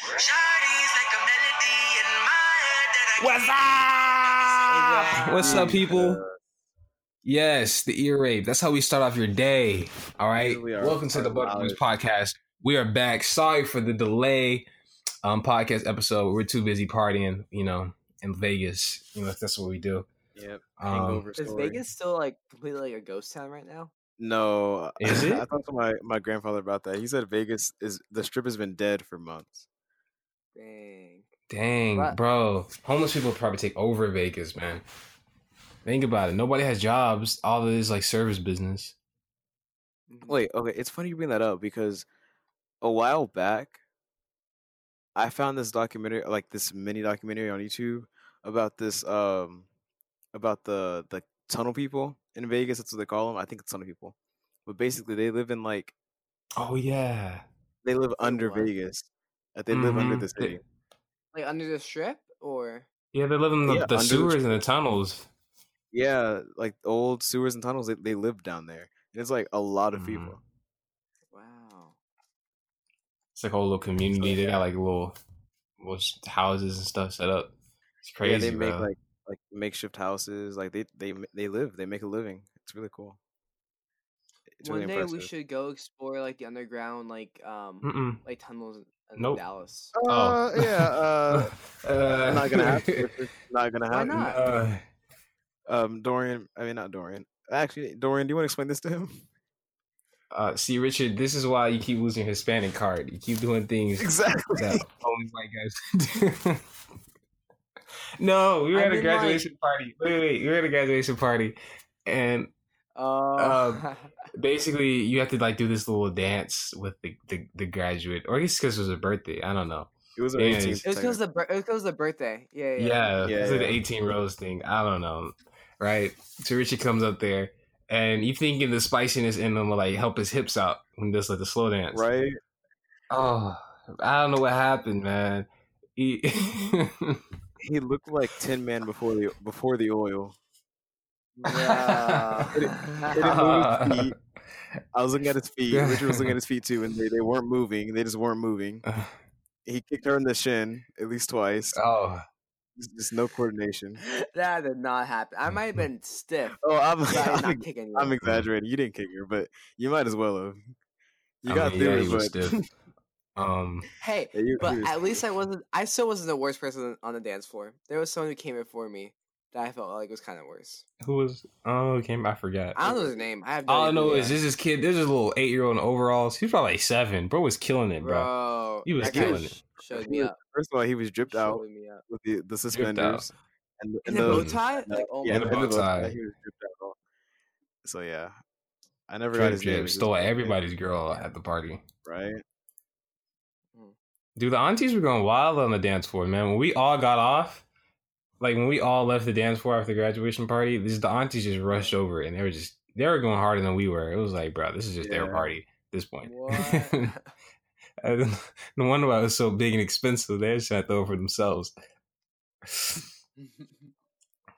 What's up? What's up, people? Yes, the ear rape. That's how we start off your day. All right. We. Welcome to the Butter Boys podcast. We are back. Sorry for the delay. Um, podcast episode. We're too busy partying. You know, in Vegas. You know, that's what we do. Yep. Um, Hangover Is. Vegas still like completely like a ghost town right now? No. Is it? I talked to my, my grandfather about that. He said Vegas is the strip has been dead for months. Dang. Dang, What? bro. Homeless people probably take over Vegas, man. Think about it. Nobody has jobs. All of it is like service business. Mhm. Wait, okay, it's funny you bring that up because a while back I found this documentary like this mini documentary on YouTube about this um about the the tunnel people in Vegas, that's what they call them. I think it's tunnel people. But basically they live in like Oh yeah. they live under what? Vegas. Like they live under Mhm. the city. Like under the strip or Yeah, they live in the, Yeah, the under the sewers and the tunnels. Yeah, like old sewers and tunnels, they, they live down there. And it's like a lot of Mhm. people. wow. It's like a whole little community. They got like little, little houses and stuff set up. It's crazy, yeah, they make bro. like like makeshift houses. Like they they they live, they make a living. It's really cool. It's One really day we should go explore like the underground like um Mm-mm. like tunnels Nope. Dallas. Oh. Uh, yeah, uh, Uh, not gonna happen. Richard. Not gonna happen. Why not? Uh, Um, Dorian. I mean, not Dorian. Actually, Dorian, do you want to explain this to him? uh, see, Richard, this is why you keep losing your Hispanic card. You keep doing things Exactly. that only white guys do. no, we were I at a mean, like- graduation party. Wait, wait, we were at a graduation party, and Oh. basically you have to like do this little dance with the the, the graduate, or I guess because it was a birthday. I don't know. It was an Yeah, it was because the it was because the birthday. Yeah, yeah. Yeah, Yeah, it's like the 18 rose thing. I don't know, right? So Richie comes up there, and you thinking the spiciness in him will like help his hips out when this like the slow dance, right. Oh, I don't know what happened, man. He, He looked like Tin Man before the before the oil. Yeah. He didn't feet. I was looking at his feet. Richard was looking at his feet too, and they, they weren't moving. They just weren't moving. He kicked her in the shin at least twice. oh, Just, just no coordination. that did not happen. I might have been stiff. Oh, I'm, I did I'm, not kick anyone. I'm exaggerating. You didn't kick her, but you might as well have. You I got mean, through yeah, it, but stiff. um, hey, Yeah, you- but at least I wasn't. I still wasn't the worst person on the dance floor. There was someone who came before me that I felt like it was kind of worse. who was? Oh, came. I forgot. I don't know his name. I have no All I idea know is this is kid. There's this little eight year old in overalls. He was probably like seven. Bro was killing it, bro. bro. He was killing it. Showed me up. First of all, he was dripped out Showed me up. with the, the suspenders and, the- and the bow tie? Like, oh yeah, my In the bow tie. He was dripped out. So yeah, I never got Drip his name. drip He was stole okay, everybody's girl at the party. right. Hmm. Dude, the aunties were going wild on the dance floor, man. When we all got off, like when we all left the dance floor after the graduation party, this the aunties just rushed over and they were just they were going harder than we were. It was like, bro, this is just their party at this point. No wonder why it was so big and expensive. They just had to throw it for themselves.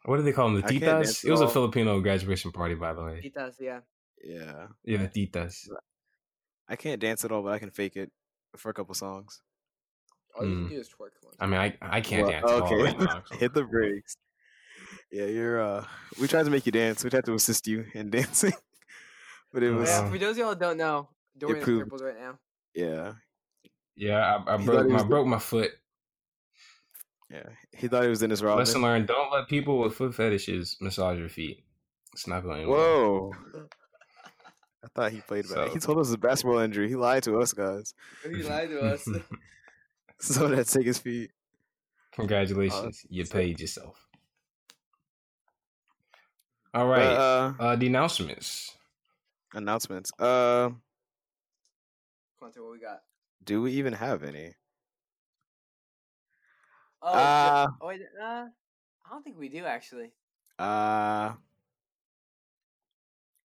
What do they call them? The I can't dance titas? It was a. Filipino graduation party, by the way. Titas, yeah. Yeah, Yeah, the titas. I can't dance at all, but I can fake it for a couple songs. All you Mm. can do is twerk. Come. I mean, I I can't Well, dance at all okay, right now. so- hit the brakes. Yeah, you're. uh We tried to make you dance. We tried to assist you in dancing, but it Oh, was. yeah, for those of y'all don't know, Dorian's pooped. purples right now. Yeah, Yeah, I, I broke my was- broke my foot. yeah. He thought he was Dennis Rodman. Lesson learned: Don't let people with foot fetishes massage your feet. It's not going. well. Whoa. I thought he played back. So- He told us a basketball injury. He lied to us guys. He lied to us. So that's take his feet. Congratulations, you paid yourself. All right, But, right, uh, uh, the announcements. announcements. Uh, Quanto, what we got? do we even have any? Oh, Uh, oh wait, uh, I don't think we do actually. uh,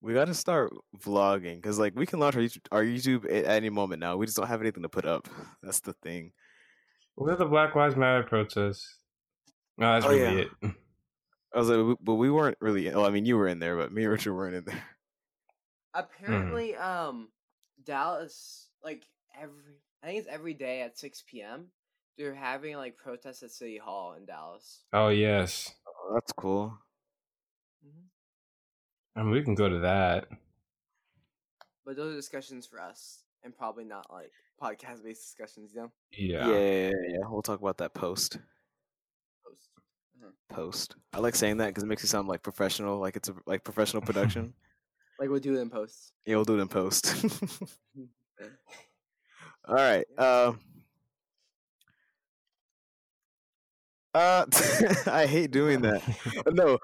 we got to start vlogging because, like, we can launch our YouTube, our YouTube at any moment now. We just don't have anything to put up. That's the thing. What are the Black Lives Matter protests? No, that's Oh, really yeah. it. I was like, we- but we weren't really. Oh, I mean, you were in there, but me and Richard weren't in there. Apparently, um, Dallas like every I think it's every day at six p.m. they're having like protests at City Hall in Dallas. Oh yes, Oh, that's cool. hmm I mean we can go to that. But those are discussions for us, and probably not like podcast based discussions. You know, Yeah. Yeah. yeah, yeah, yeah. We'll talk about that post. post. Post. I like saying that because it makes you sound like professional, like it's a like professional production. Like we'll do it in posts. yeah, we'll do it in post. All right. Um. Uh, I hate doing that. no,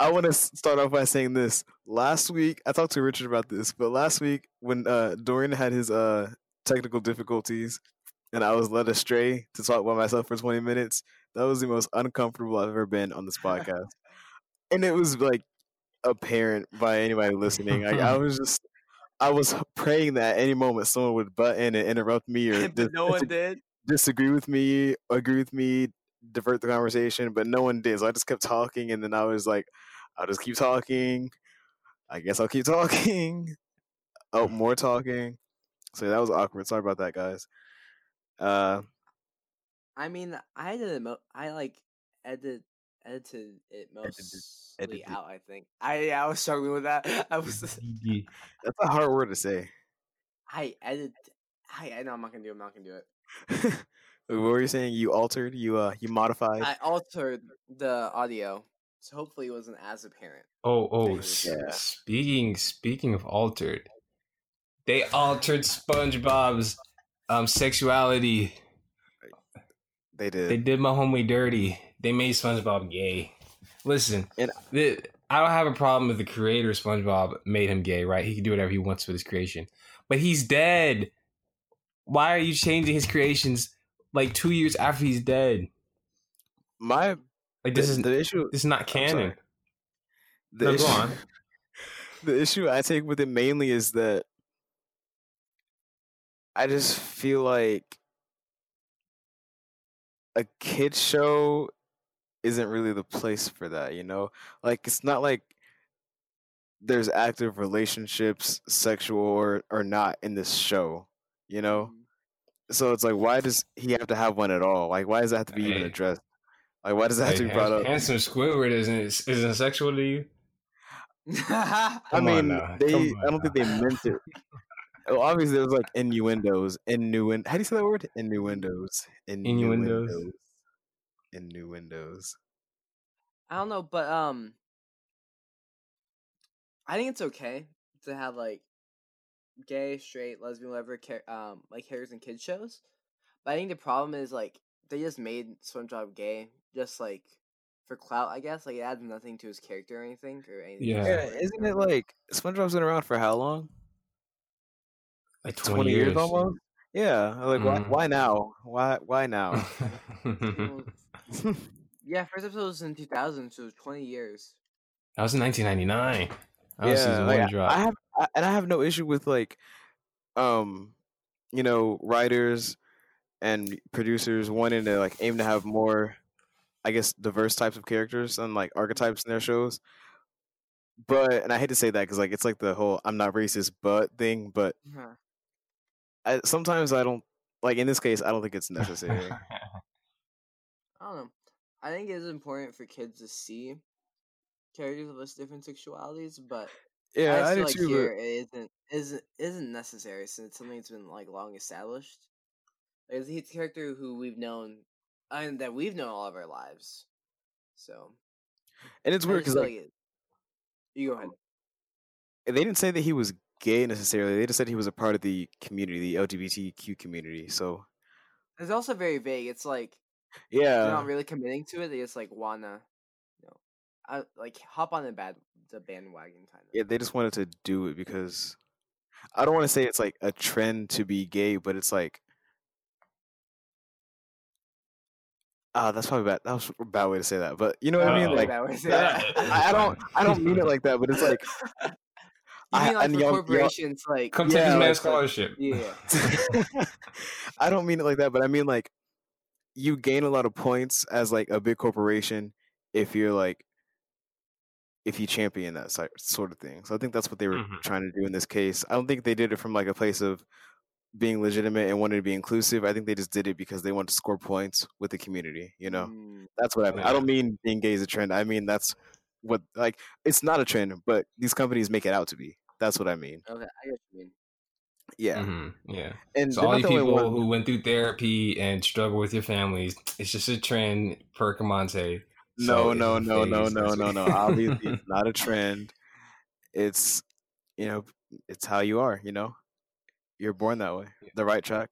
I want to start off by saying this. Last week, I talked to Richard about this, but last week when uh, Dorian had his uh, technical difficulties and I was led astray to talk by myself for 20 minutes, that was the most uncomfortable I've ever been on this podcast. and it was like apparent by anybody listening. Like, I was just, I was praying that any moment someone would butt in and interrupt me or dis- no one did. disagree with me, agree with me, divert the conversation, but no one did. So I just kept talking, and then I was like, I'll just keep talking. I guess I'll keep talking. Oh, more talking. So that was awkward. Sorry about that, guys. Uh, I mean, I did it. Mo- I like edit edited it mostly edited. out. I think. I yeah, I was struggling with that. I was. that's a hard word to say. I edit. I I know I'm not gonna do. it, I'm not gonna do it. what were you saying? You altered? You uh? You modified? I altered the audio, so hopefully it wasn't as apparent. Oh, oh, Thank s- Yeah. speaking speaking of altered, they altered SpongeBob's um sexuality. they did. They did my homie dirty. They made SpongeBob gay. Listen, And- the, I don't have a problem if the creator of SpongeBob made him gay, right? He can do whatever he wants with his creation. But he's dead. Why are you changing his creations like two years after he's dead? My Like this the, is the issue. this is not canon. The No, go issue, on. the issue I take with it mainly is that I just feel like a kid show isn't really the place for that, you know? Like it's not like there's active relationships, sexual or, or not in this show, you know? Mhm. So it's like why does he have to have one at all? Like why does that have to be even addressed? Like why does that have to be brought up? handsome Squidward isn't isn't sexual to you? I mean, they. I don't think they meant it. Well, obviously, it was like innuendos, innuend. How do you say that word? Innuendos. Innuendos. Innuendos. I don't know, but um, I think it's okay to have like gay, straight, lesbian, whatever, um, like characters in kids shows. But I think the problem is like they just made SpongeBob gay, just like for clout, I guess. Like it adds nothing to his character or anything or anything. Yeah. Yeah, isn't it like SpongeBob's been around for how long? Like twenty, years years, almost. Yeah, like why? Mhm. Why now? Why? Why now? Yeah, first episode was in 2000, so it was 20 years. that was in 1999. That was season like, one I- I have, I, and I have no issue with like, um, you know, writers and producers wanting to like aim to have more, I guess, diverse types of characters and like archetypes in their shows. But and I hate to say that because like it's like the whole "I'm not racist" but thing. But Huh. I, sometimes I don't like in this case I don't think it's necessary. I don't know. I think it is important for kids to see characters of us different sexualities, but yeah, I I, feel like too. here it isn't isn't isn't necessary since it's something that's been like long established. Like he's a character who we've known and that we've known all of our lives. So and it's weird because like you go ahead. they didn't say that he was gay necessarily. They just said he was a part of the community, the LGBTQ community. So It's also very vague. It's like yeah, they're not really committing to it. They just like wanna, you know, I, like hop on the bad the bandwagon kind of. Yeah, they just wanted to do it because I don't want to say it's like a trend to be gay, but it's like ah, that's probably bad. That was a bad way to say that, but you know what I mean. Like Bad way to say I. I I don't, I don't mean it like that, but it's like You I- mean like and for y'all- y'all- corporations, like Come Yeah, take this man's the- scholarship. yeah. I don't mean it like that, but I mean like you gain a lot of points as like a big corporation if you're like if you champion that sort of thing. So I think that's what they were Mhm. trying to do in this case. I don't think they did it from like a place of being legitimate and wanted to be inclusive. I think they just did it because they want to score points with the community. You know, Mm, that's what I mean. I don't mean being gay is a trend. I mean that's what like it's not a trend, but these companies make it out to be. That's what I mean. okay, I get what you mean. Yeah, Mhm, yeah. and So they're all you people one- who went through therapy and struggle with your families, it's just a trend per Camonte. No, So no, it's no, no, phase, no, no, no. Obviously, it's not a trend. It's you know, it's how you are. You know, you're born that way. The right track.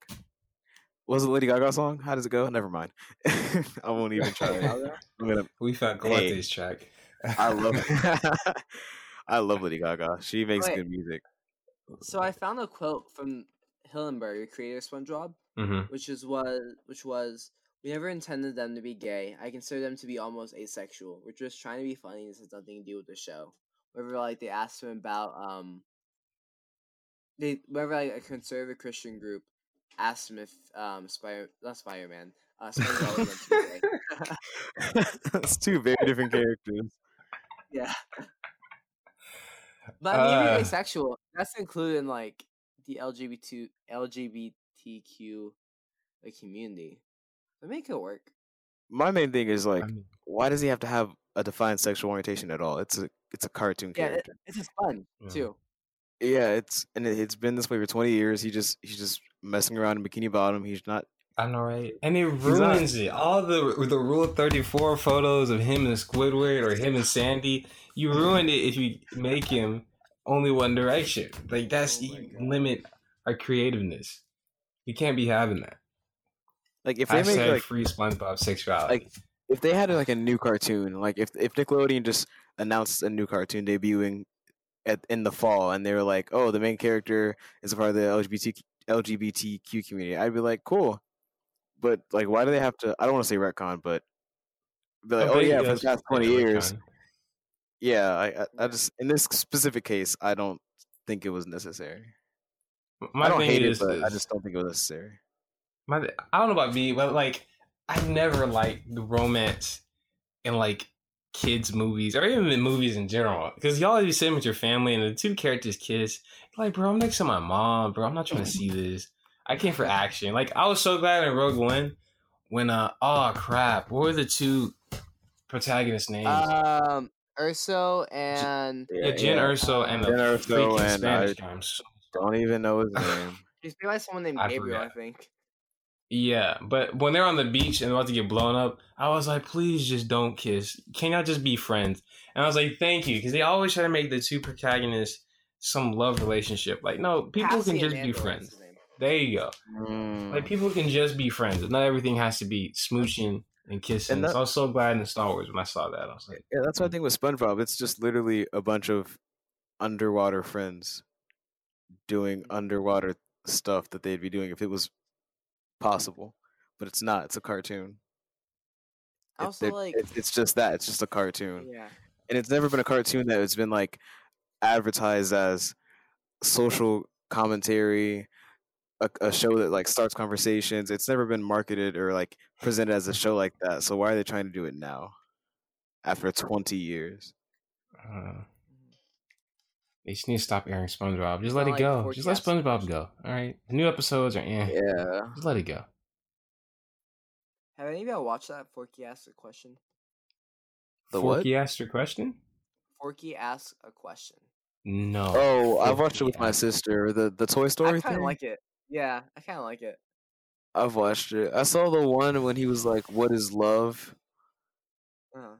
What was the Lady Gaga song? How does it go? Never mind. I won't even try. it. Gaga? I'm gonna. We found Hey. Track. I love. I love Lady Gaga. She makes Wait. good music. So I found a quote from Hillenburg, creator of SpongeBob, hmm which is was which was we never intended them to be gay. I consider them to be almost asexual. We're just trying to be funny. This has nothing to do with the show. Whenever like they asked him about um they whenever like a conservative Christian group asked him if um Spider not Spider Man uh SpongeBob was meant to be gay. It's two very different characters. yeah. But I mean, even Uh. asexual, that's included in like the LGBT LGBTQ like community. They make it work. My main thing is like, I mean, why does he have to have a defined sexual orientation at all? It's a it's a cartoon Yeah, it, character. it's just fun Yeah. too. Yeah, it's and it, it's been this way for twenty years. He just he's just messing around in bikini bottom. He's not. I know, right? And it ruins it. All the the Rule Thirty Four photos of him and Squidward or him and Sandy, you ruined it if you make him only one direction. Like that's Oh you limit our creativeness. You can't be having that. Like if they Hashtag make like free SpongeBob sexuality. like if they had like a new cartoon, like if if Nickelodeon just announced a new cartoon debuting at in the fall, and they were like, "Oh, the main character is a part of the LGBT LGBTQ community," I'd be like, "Cool," but like, why do they have to? I don't want to say retcon, but be like, "Oh big- yeah, for the past twenty years." retcon. Yeah, I, I just in this specific case, I don't think it was necessary. My I don't thing hate is, it, but I just don't think it was necessary. my I don't know about me, but like I never liked the romance in like kids movies or even in movies in general because y'all always be sitting with your family and the two characters kiss. You're like, bro, I'm next to my mom, bro. I'm not trying to see this. I came for action. Like I was so glad in Rogue One when uh oh crap, what were the two protagonist names? Um, Erso and yeah, Jyn Erso and the Jyn Erso freaking and Spanish I- guy. I'm so- Don't even know his name. he's played by someone named I Gabriel, I think. Yeah, but when they're on the beach and about to get blown up, I was like, please just don't kiss. Can y'all just be friends? And I was like, thank you, because they always try to make the two protagonists some love relationship. Like, no, people Cassie can just be friends. There you go. Mm. Like, people can just be friends. Not everything has to be smooching and kissing. And that- so I was so glad in Star Wars when I saw that. I was like, Yeah, that's what I think with SpongeBob. It's just literally a bunch of underwater friends doing underwater stuff that they'd be doing if it was possible. But it's not. It's a cartoon. I It- also it- like, it's, it's just that. It's just a cartoon, yeah. and it's never been a cartoon that has been like advertised as social commentary, a, a show that like starts conversations. It's never been marketed or like presented as a show like that. So why are they trying to do it now? After twenty years. uh, they just need to stop airing SpongeBob. Just let Kinda it like go. Just let SpongeBob go. All right. The new episodes are eh. Yeah. Just let it go. Have any of y'all watched that Forky asks a question? The what? Forky asked your question? Forky asks a question. No. Oh, I've watched it with my sister. The the Toy Story I kind thing. of like it. Yeah, I kind of like it. I've watched it. I saw the one when he was like, "What is love?" Uh,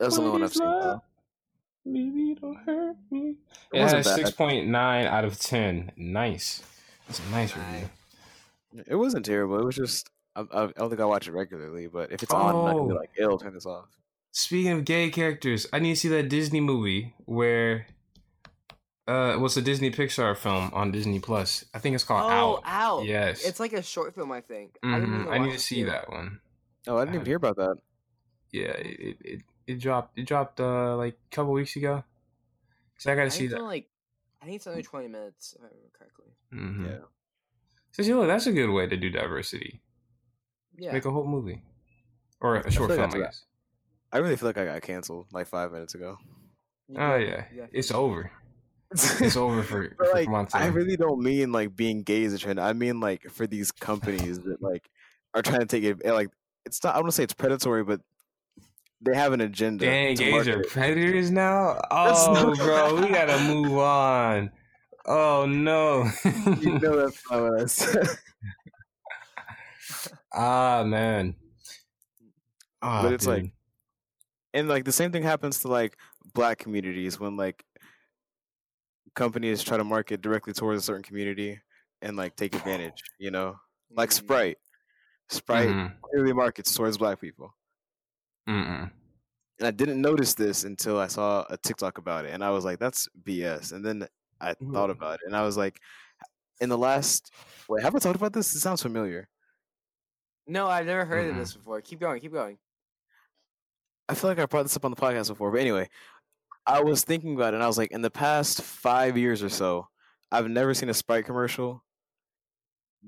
That's the only one I've is seen. though. Baby, don't hurt me. It It wasn't has bad. six point nine out of ten. Nice. That's a nice review. It wasn't terrible. It was just I, I I don't think I watch it regularly, but if it's on, I'm gonna be Oh. like, "It'll turn this off." Speaking of gay characters, I need to see that Disney movie where uh what's a Disney Pixar film on Disney Plus. I think it's called oh, Out. out. Yes. It's like a short film, I think. I, didn't Mhm, even I need to see too. that one. Oh, I didn't I even hear about that. Yeah, it it, it, it dropped it dropped uh like a couple weeks ago. So I I gotta think see that. like, I think it's only twenty minutes, if I remember correctly. Mm-hmm. Yeah. So see, look, that's a good way to do diversity. Yeah. Make a whole movie. Or a short feel like film, I guess. I really feel like I got canceled like five minutes ago. You Oh did- yeah. you It's definitely over. It's over for, But for like, Monte. I really don't mean like being gay is a trend. I mean like for these companies that like are trying to take it. Like it's not. I don't want to say it's predatory, but they have an agenda. Dang, gays are predators now. Oh, bro, we gotta move on. Oh no. you know that's not what I said. ah man. Ah, But it's like- and like the same thing happens to like black communities when like companies try to market directly towards a certain community and like take advantage. You know, like Mm, Sprite. Sprite Mhm. clearly markets towards black people. Mm-mm. and I didn't notice this until I saw a TikTok about it, and I was like, "That's BS." And then I thought mm-hmm. about it, and I was like, "In the last, wait, have I talked about this? It sounds familiar. No, I've never heard of Mm-mm. this before. Keep going, keep going. I feel like I brought this up on the podcast before, but anyway, I was thinking about it, and I was like, in the past five years or so, I've never seen a Sprite commercial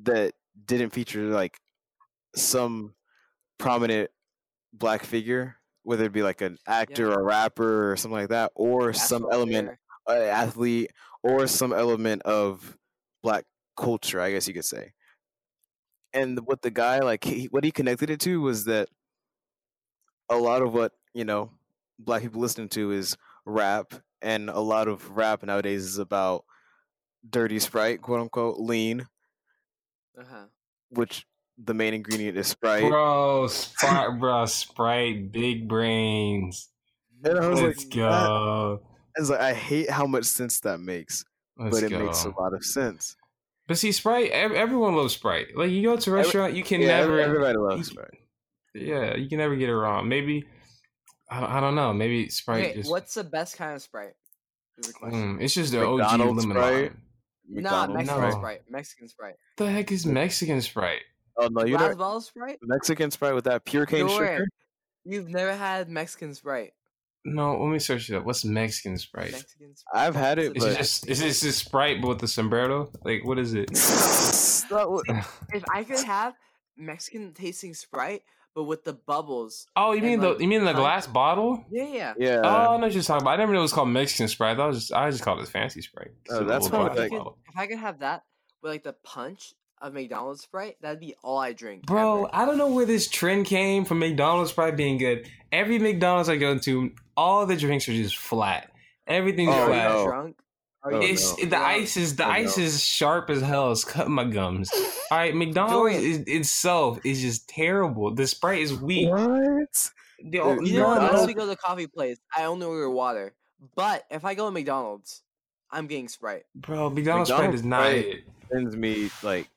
that didn't feature like some prominent black figure, whether it be like an actor or a rapper or something like that, or some element uh, athlete or some element of black culture, I guess you could say. And what the guy like he, what he connected it to was that a lot of what you know black people listen to is rap, and a lot of rap nowadays is about dirty sprite, quote unquote, lean, Uh-huh. which the main ingredient is sprite. Bro, Sprite, bro, Sprite, big brains. And I was Let's that- go. I was like, I hate how much sense that makes, Let's but it go. makes a lot of sense. But see, Sprite, ev- everyone loves Sprite. Like you go to a restaurant, you can Yeah, never. everybody loves sprite. Yeah, you can never get it wrong. Maybe I don't, I don't know. Maybe Sprite Okay, just. what's the best kind of Sprite? Is the question. Mm, it's just the OG McDonald's lemon Sprite? lime. Nah, Mexican No. Sprite. Sprite. Mexican Sprite. The heck is Mexican Sprite? Oh no, you don't Laswell Sprite? Mexican Sprite with that pure cane Sure. sugar. You've never had Mexican Sprite. No, let me search it up. What's Mexican Sprite? Mexican Sprite. I've had it, It's but it just is this just Sprite but with the sombrero? Like what is it? That if I could have Mexican tasting Sprite, but with the bubbles. oh, you mean like, the you mean the honey- glass bottle? Yeah, yeah. yeah, oh, I know what you're talking about. I never knew it was called Mexican Sprite. I was just I just called it fancy Sprite. Oh, that's what I if, I could, if I could have that with like the punch of McDonald's Sprite, that'd be all I drink. Bro, ever. I don't know where this trend came from McDonald's Sprite being good. Every McDonald's I go to, all the drinks are just flat. Everything's Oh, Are flat. you no. drunk? Oh, It's no. the drunk? ice is the Oh, ice no. is sharp as hell. It's cutting my gums. All right, McDonald's Dorian. is, itself is just terrible. The Sprite is weak. what? The- Dude, You know, no, unless we go to the coffee place, I only order water. But if I go to McDonald's, I'm getting Sprite. bro, McDonald's, Sprite is not Sprite- it. Sends me like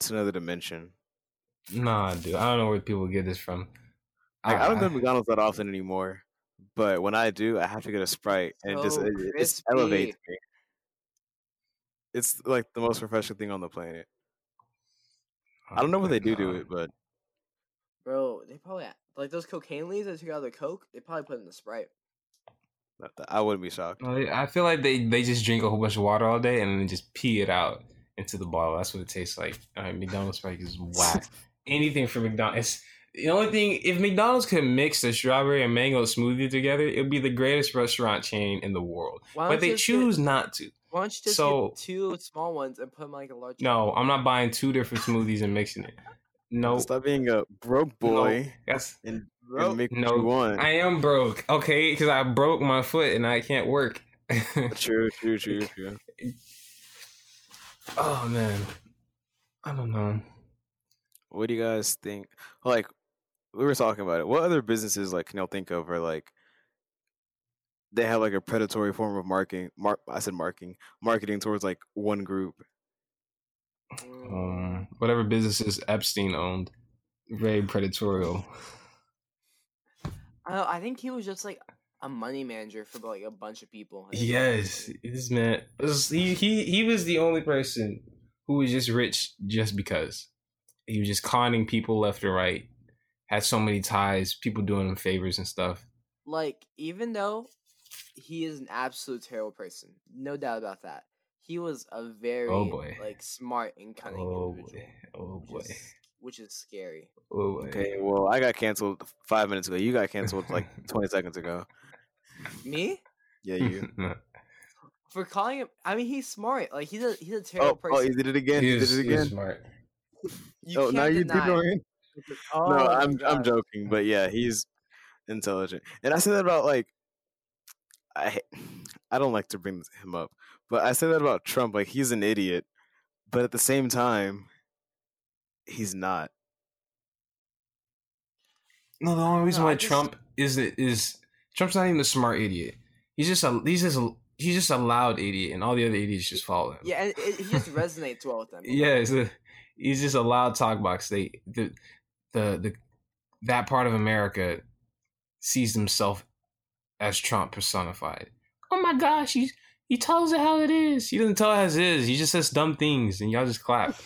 to another dimension. Nah, dude, I don't know where people get this from. Like, I don't go to McDonald's that often anymore, but when I do, I have to get a Sprite, and it just So it, it elevates me. It's like the most refreshing thing on the planet. I oh don't know what they do to it, but Bro, they probably like those cocaine leaves that took out of the Coke. They probably put in the Sprite. I wouldn't be shocked. I feel like they, they just drink a whole bunch of water all day and then just pee it out into the bottle. That's what it tastes like. All right, McDonald's Sprite is whack. Anything from McDonald's. The only thing, if McDonald's could mix the strawberry and mango smoothie together, it would be the greatest restaurant chain in the world. But they choose Get, not to. why don't you just So- get two small ones and put them in, like a large? No, I'm not buying two different smoothies and mixing it. No, Stop being a broke boy that's and, Bro, and make no. what you want. I am broke. Okay, because I broke my foot and I can't work. True, true, true, true. Oh man, I don't know. What do you guys think? Like, we were talking about it. What other businesses like can y'all think of are like they have like a predatory form of marketing? Mar- I said marketing, marketing towards like one group. Um, whatever businesses Epstein owned, very predatorial. I, I think he was just like a money manager for like a bunch of people. Yes, this man. was- He he he was the only person who was just rich just because he was just conning people left and right. Had so many ties, people doing him favors and stuff. Like even though he is an absolute terrible person, no doubt about that. He was a very Oh, boy. like smart and cunning Oh individual. boy! Oh boy! Which is, which is scary. Oh boy! Okay, well, I got canceled five minutes ago. You got canceled like twenty seconds ago. Me? Yeah, you. for calling him. I mean, he's smart. Like he's a he's a terrible Oh, oh, he did it again. He, He is, did it he is again. smart. you oh, now you deny. people in. Oh, no, I'm I'm joking, but yeah, he's intelligent. And I say that about like I I don't like to bring him up, but I say that about Trump. Like he's an idiot, but at the same time, he's not. No, the only reason No, why just- Trump is is Trump's not even a smart idiot. He's just a he's just a, he's just a loud idiot, and all the other idiots just follow him. Yeah, and it, he just resonates well with them. yeah. It's a, he's just a loud talk box. They the the the that part of America sees himself as Trump personified. Oh my gosh, he he tells it how it is. He doesn't tell it as it is. He just says dumb things, and y'all just clap.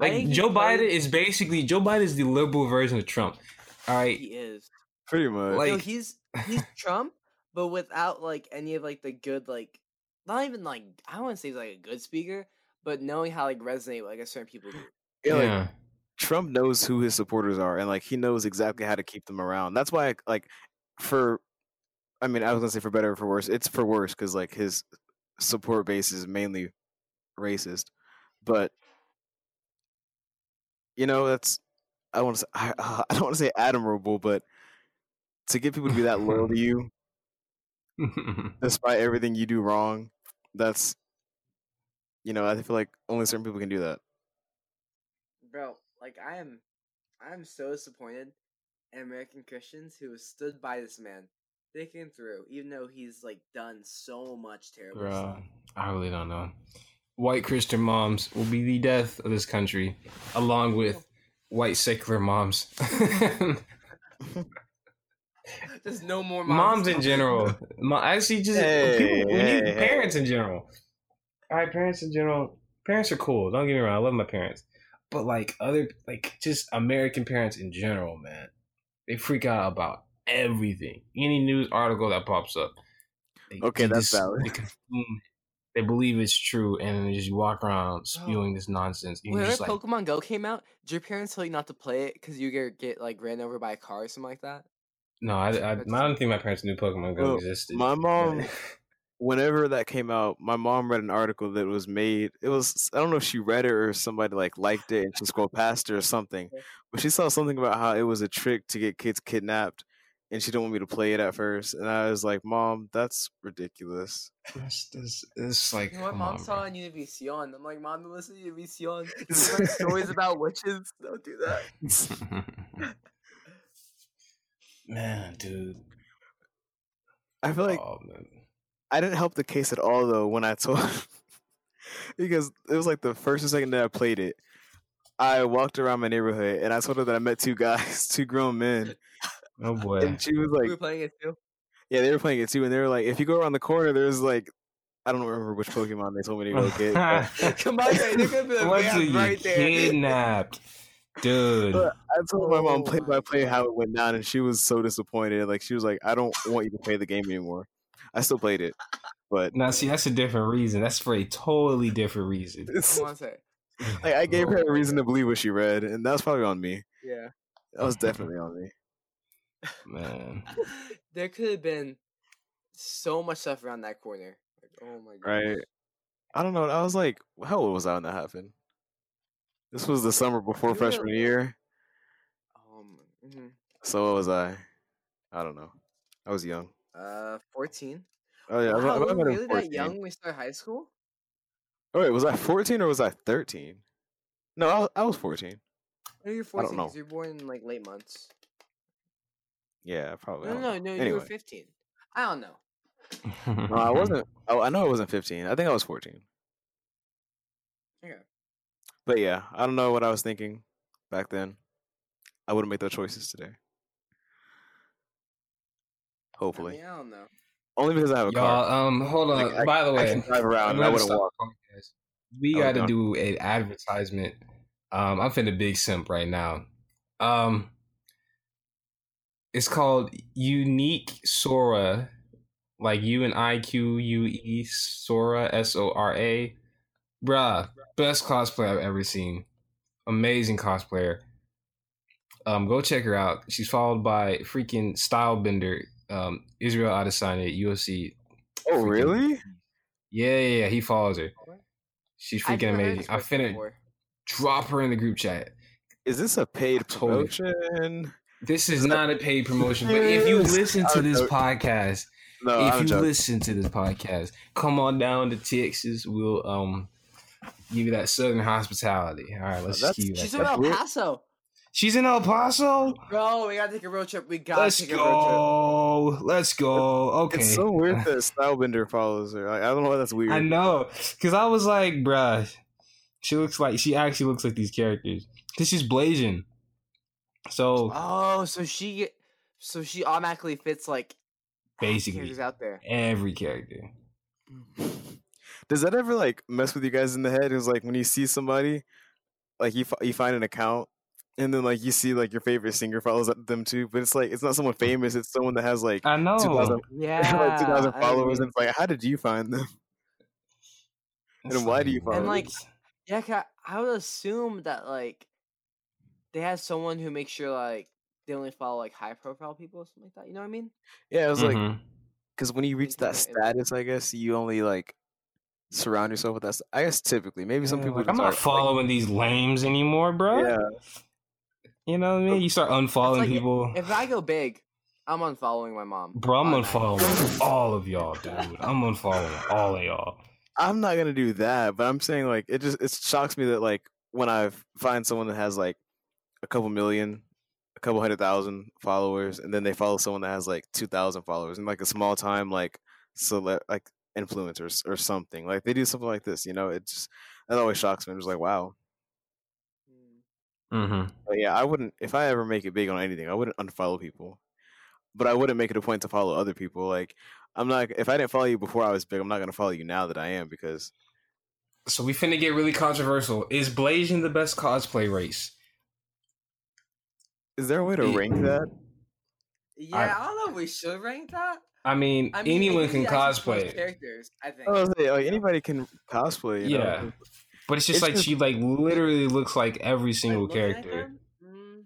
Like Joe Biden is basically Joe Biden is the liberal version of Trump. All right, He is. Pretty much. Like- no, he's he's Trump, but without like any of like the good like not even like I don't want to say he's like a good speaker, but knowing how like resonate with, like a certain people do. yeah, like. Trump knows who his supporters are, and like he knows exactly how to keep them around. That's why, like, for, I mean, I was gonna say for better or for worse. It's for worse because like his support base is mainly racist, but you know that's I want to say I, uh, I don't want to say admirable, but to get people to be that loyal to you despite everything you do wrong, that's you know I feel like only certain people can do that. Bro, like I am I am so disappointed in American Christians who have stood by this man thick and through, even though he's like done so much terrible Bruh, stuff. I really don't know. White Christian moms will be the death of this country, along with white secular moms. There's no more moms in general. Mo- Actually, just Hey, people, we need hey, parents in general. All right, parents in general. Parents are cool. Don't get me wrong. I love my parents, but like other, like just American parents in general, man, they freak out about everything. Any news article that pops up. They, Okay, they that's valid. They, consume- they believe it's true, and then just walk around oh. spewing this nonsense. And you're Whenever just like, Pokemon Go came out, did your parents tell you not to play it because you get get like ran over by a car or something like that? No, I, I, I don't think my parents knew Pokemon Go Well, existed. my mom- whenever that came out, my mom read an article that was made. It was I don't know if she read it or somebody like liked it and she scrolled past it or something, but she saw something about how it was a trick to get kids kidnapped, and she didn't want me to play it at first. And I was like, "Mom, that's ridiculous." It's, it's, it's like, You know what? Mom on, saw bro. on Univision. I'm like, Mom, don't listen to Univision. It's stories about witches. Don't do that. man, dude. I feel like oh, man. I didn't help the case at all though when I told because it was like the first or second day I played it. I walked around my neighborhood and I told her that I met two guys, two grown men, Oh boy. and she was like, we like, were playing it too. "Yeah, they were playing it too." And they were like, "If you go around the corner, there's like, I don't remember which Pokemon they told me to go get." but- Come on, man, they're gonna be like, What "Yeah, do you right there. kidnapped, dude? But I told my mom play my by play how it went down, and she was so disappointed. Like she was like, "I don't want you to play the game anymore." I still played it, but Now, see, that's a different reason. That's for a totally different reason. it's, say. like I gave her a reason to believe what she read, and that was probably on me. Yeah. That was definitely on me. man. There could have been so much stuff around that corner. Like, oh my god. Right. I don't know. I was like, how old was I when that happened? This was the summer before were- freshman year. Um. mhm. So what was I? I don't know. I was young. Uh, fourteen. Oh yeah, I, was- I wow, we were really 14. that young when we started high school? Oh wait, was I 14 or was I 13? No, I was, I was 14. No, you're I don't fourteen know. you're born in like late months. Yeah, probably. No, I no, no, no. You were fifteen. I don't know. No, I wasn't. Oh, I know I wasn't 15. I think I was 14. Okay. But yeah, I don't know what I was thinking back then. I wouldn't make those choices today. I Hopefully, mean, I don't know. only because I have a car. Y'all, um, hold on. Like, I- By the I way, can drive around I'm and I wouldn't walk. We Oh, got to do an advertisement. Um, I'm finna big simp right now. Um, it's called Unique Sora, like U and I Q U E Sora S O R A. Bruh, best cosplay I've ever seen. Amazing cosplayer. Um, go check her out. She's followed by freaking Stylebender, um, Israel Adesanya, UFC. Oh, freaking- really? Yeah, yeah, yeah. He follows her. She's freaking amazing. I person finna before. drop her in the group chat. Is this a paid promotion? This is not a paid promotion, but if you listen to this podcast, No, if I'm you joking. listen to this podcast, come on down to Texas. We'll um give you that southern hospitality. All right, let's just That's- keep She's that. from That's El weird. Paso. She's in El Paso. Bro, we gotta take a road trip. We gotta Let's take a road go. Let's go. Okay. It's so weird that Stylebender follows her. Like, I don't know why that's weird. I know, cause I was like, bruh, she looks like she actually looks like these characters. Cause she's blazing. So. Oh, so she get, so she automatically fits like Basically. characters out there. every character. Mm. Does that ever like mess with you guys in the head? It's like when you see somebody, like you you find an account, and then like you see like your favorite singer follows them too, but it's like it's not someone famous. It's someone that has like I know. 2,000 Yeah, like two thousand I followers, and it's like, how did you find them? And why do you like, follow And, like, yeah, I I would assume that like they have someone who makes sure like they only follow like high profile people or something like that. You know what I mean? Yeah, it was like Mhm. because when you reach that status, I guess you only like surround yourself with that. I guess typically, maybe some Yeah, people. like, I'm not aren't, like- following these lames anymore, bro. Yeah, You know what I mean? You start unfollowing like, people. If I go big, I'm unfollowing my mom. Bro, I'm unfollowing all of y'all, dude. I'm unfollowing all of y'all. I'm not gonna do that, but I'm saying like it just it shocks me that like when I find someone that has like a couple million, a couple hundred thousand followers, and then they follow someone that has like two thousand followers and like a small time like cele- like influencers or something. Like they do something like this, you know? It just that always shocks me. I'm just like, wow. Mm. Mm-hmm. But yeah, I wouldn't if I ever make it big on anything, I wouldn't unfollow people. But I wouldn't make it a point to follow other people. Like I'm not if I didn't follow you before I was big, I'm not gonna follow you now that I am because So we finna get really controversial. Is Blazing the best cosplay race? is there a way to rank that? Yeah, I- I, don't know if we should rank that. I mean, I mean, anyone it can could be actually cosplay, characters. I think. I was gonna say, like anybody can cosplay. You Yeah. know? but it's just It's like just- she like literally looks like every single looking at character. them, mm,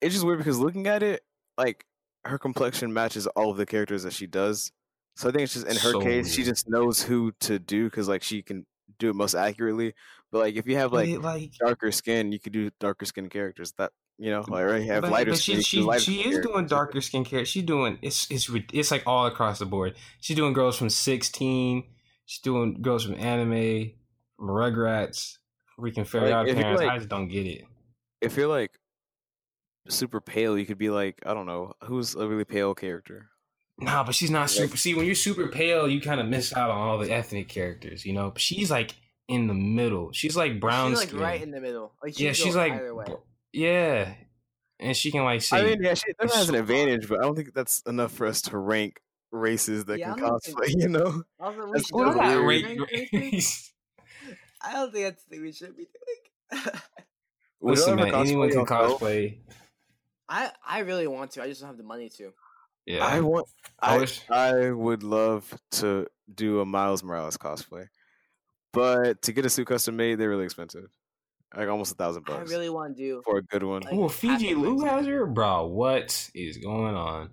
it's just weird because looking at it, like her complexion matches all of the characters that she does. So I think it's just in her So case, she just knows who to do because like she can do it most accurately. But like if you have But like it, like darker skin, you could do darker skin characters. That you know, like right, have but, lighter but skin. she she, lighter she is doing darker skin care. She's doing it's it's it's like all across the board. She's doing girls from sixteen. She's doing girls from anime, from Rugrats, freaking fairy Like, odd if you're, parents. like- I just don't get it. If you're like super pale, you could be like I don't know who's a really pale character. Nah, but she's not Like- super. See, when you're super pale, you kind of miss out on all the ethnic characters, you know. But she's like in the middle. She's like brown she's like skin. right in the middle. Like yeah, she's like yeah, and she can like say I mean, yeah, she definitely has an advantage, but I don't think that's enough for us to rank races that Yeah, can I don't think- cosplay. You know, we should what Well, go I'm not not rank rate- races. I don't think that's the thing we should be doing. Listen, man, anyone can cosplay. I I really want to. I just don't have the money to. Yeah, I want. I I, wish- I would love to do a Miles Morales cosplay, but to get a suit custom made, they're really expensive, like almost a thousand bucks. I really want to do. for a good one. like, Oh, Fiji of Lou stuff. bro. What is going on?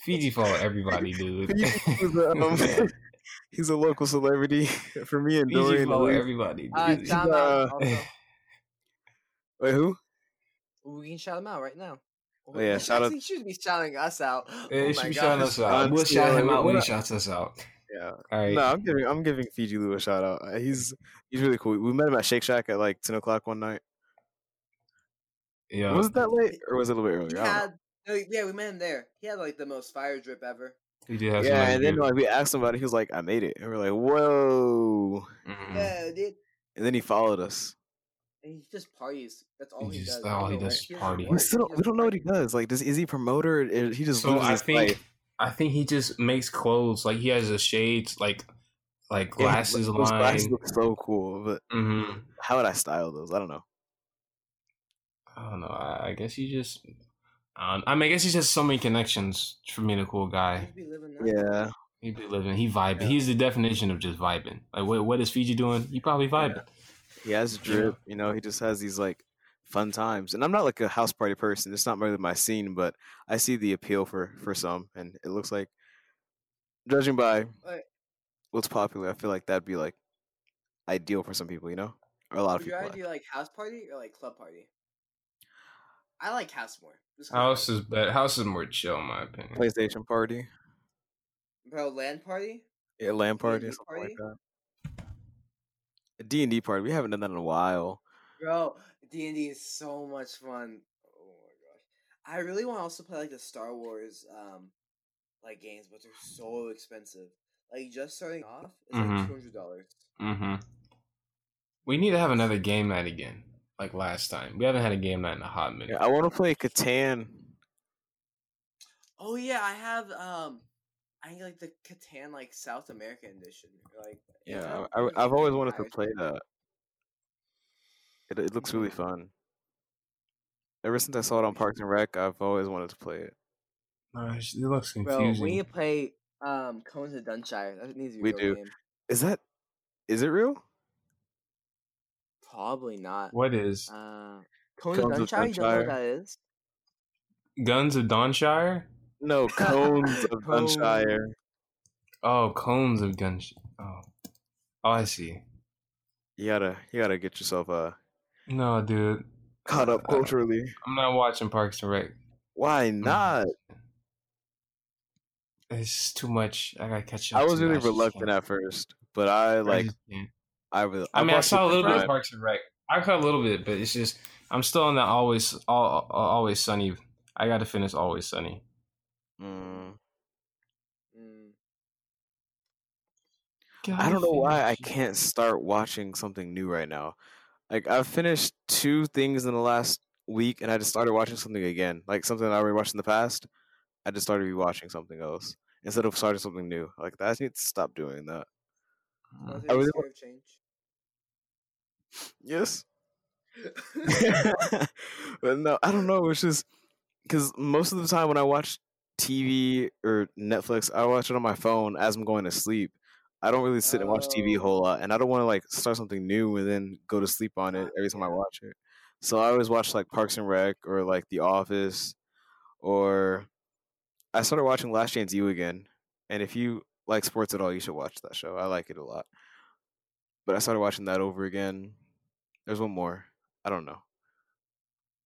Fiji follow everybody, dude. he's, a, um, he's a local celebrity for me and Fiji Dorian. follow everybody. Dude. Uh, He's, shout him uh, Wait, who? We can shout him out right now. Oh, yeah, shout out- He should be shouting us out. Yeah, oh he should be gosh. shouting us out. We'll shout him out when he shouts us out. Yeah. All right. No, I'm giving I'm giving Fiji Lou a shout out. Uh, He's he's really cool. We met him at Shake Shack at like ten o'clock one night. yeah. Was it that late or was it a little bit earlier? I had, no, yeah, we met him there. He had like the most fire drip ever. He did have Yeah, and then like we asked him about it, he was like, "I made it," and we're like, "Whoa!" Mhm. Yeah, dude. And then he followed us. And he just parties. That's all He he, just- does. all he don't know does what- is party. We still don't, we don't know what he does. Like, does is he promoter? Or he just So lives I his think life? I think he just makes clothes. Like he has a shades, like like Yeah, glasses those glasses line. look so cool. But hmm how would I style those? I don't know. I don't know. I, I guess he just. Um, I mean, I guess he's just so many connections for being a cool guy. He'd be living. Yeah, He be living. He vibing. Yeah. He's the definition of just vibing. Like what? What is Fiji doing? He probably vibing. he has drip. You know, he just has these like fun times. And I'm not like a house party person. It's not really my scene, but I see the appeal for for some, and it looks like judging by what's popular, I feel like that'd be like ideal for some people, you know, or a lot of would you people. rather like. do like house party or like club party? I like house more. House is better. House is more chill, in my opinion. PlayStation party, bro, LAN party. yeah, LAN party, or D&D something like that. A D and D party. We haven't done that in a while. Bro, D and D is so much fun. Oh my gosh, I really want to also play like the Star Wars um like games, but they're so expensive. Like just starting off, it's Mhm. like two hundred dollars. Mm-hmm. We need to have another game night again, like last time. We haven't had a game night in a hot minute. Yeah, I want to play Catan. Oh yeah, I have um, I think like the Catan like South American edition. Like Yeah, I, really I, I've always wanted to play that. It, it looks really fun. Ever since I saw it on Parks and Rec, I've always wanted to play it. Gosh, it looks Bro, confusing. we need to play um Cones of Dunshire. That needs to be a We do. game. Is that? Is it real? Probably not. What is Uh, Cones, Cones of of Dunshire. You don't know what that is? Guns of Dawnshire? No, Cones of Cones. Dunshire. Oh, cones of guns. Oh, oh, I see. You gotta, you gotta get yourself uh No, dude, caught up culturally. I'm not watching Parks and Rec. Why Mm. not? It's too much. I gotta catch up. I was really reluctant at first, but I I like, just can't. I really. I mean, I saw a little bit of. Parks and Rec. I caught a little bit, but it's just I'm still on that always, all, always sunny. I got to finish Always Sunny. Mm. Mm. I don't know why I can't start watching something new right now. Like I've finished two things in the last week, and I just started watching something again, like something I already watched in the past. I just started rewatching something else instead of starting something new. Like I just need to stop doing that. It I really of change? Yes, but no, I don't know. It's just because most of the time when I watch TV or Netflix, I watch it on my phone as I'm going to sleep. I don't really sit and watch TV a oh. whole lot, and I don't want to like start something new and then go to sleep on it every time I watch it. So I always watch like Parks and Rec or like The Office, or I started watching Last Chance U again. And if you like sports at all, you should watch that show. I like it a lot. But I started watching that over again. There's one more. I don't know.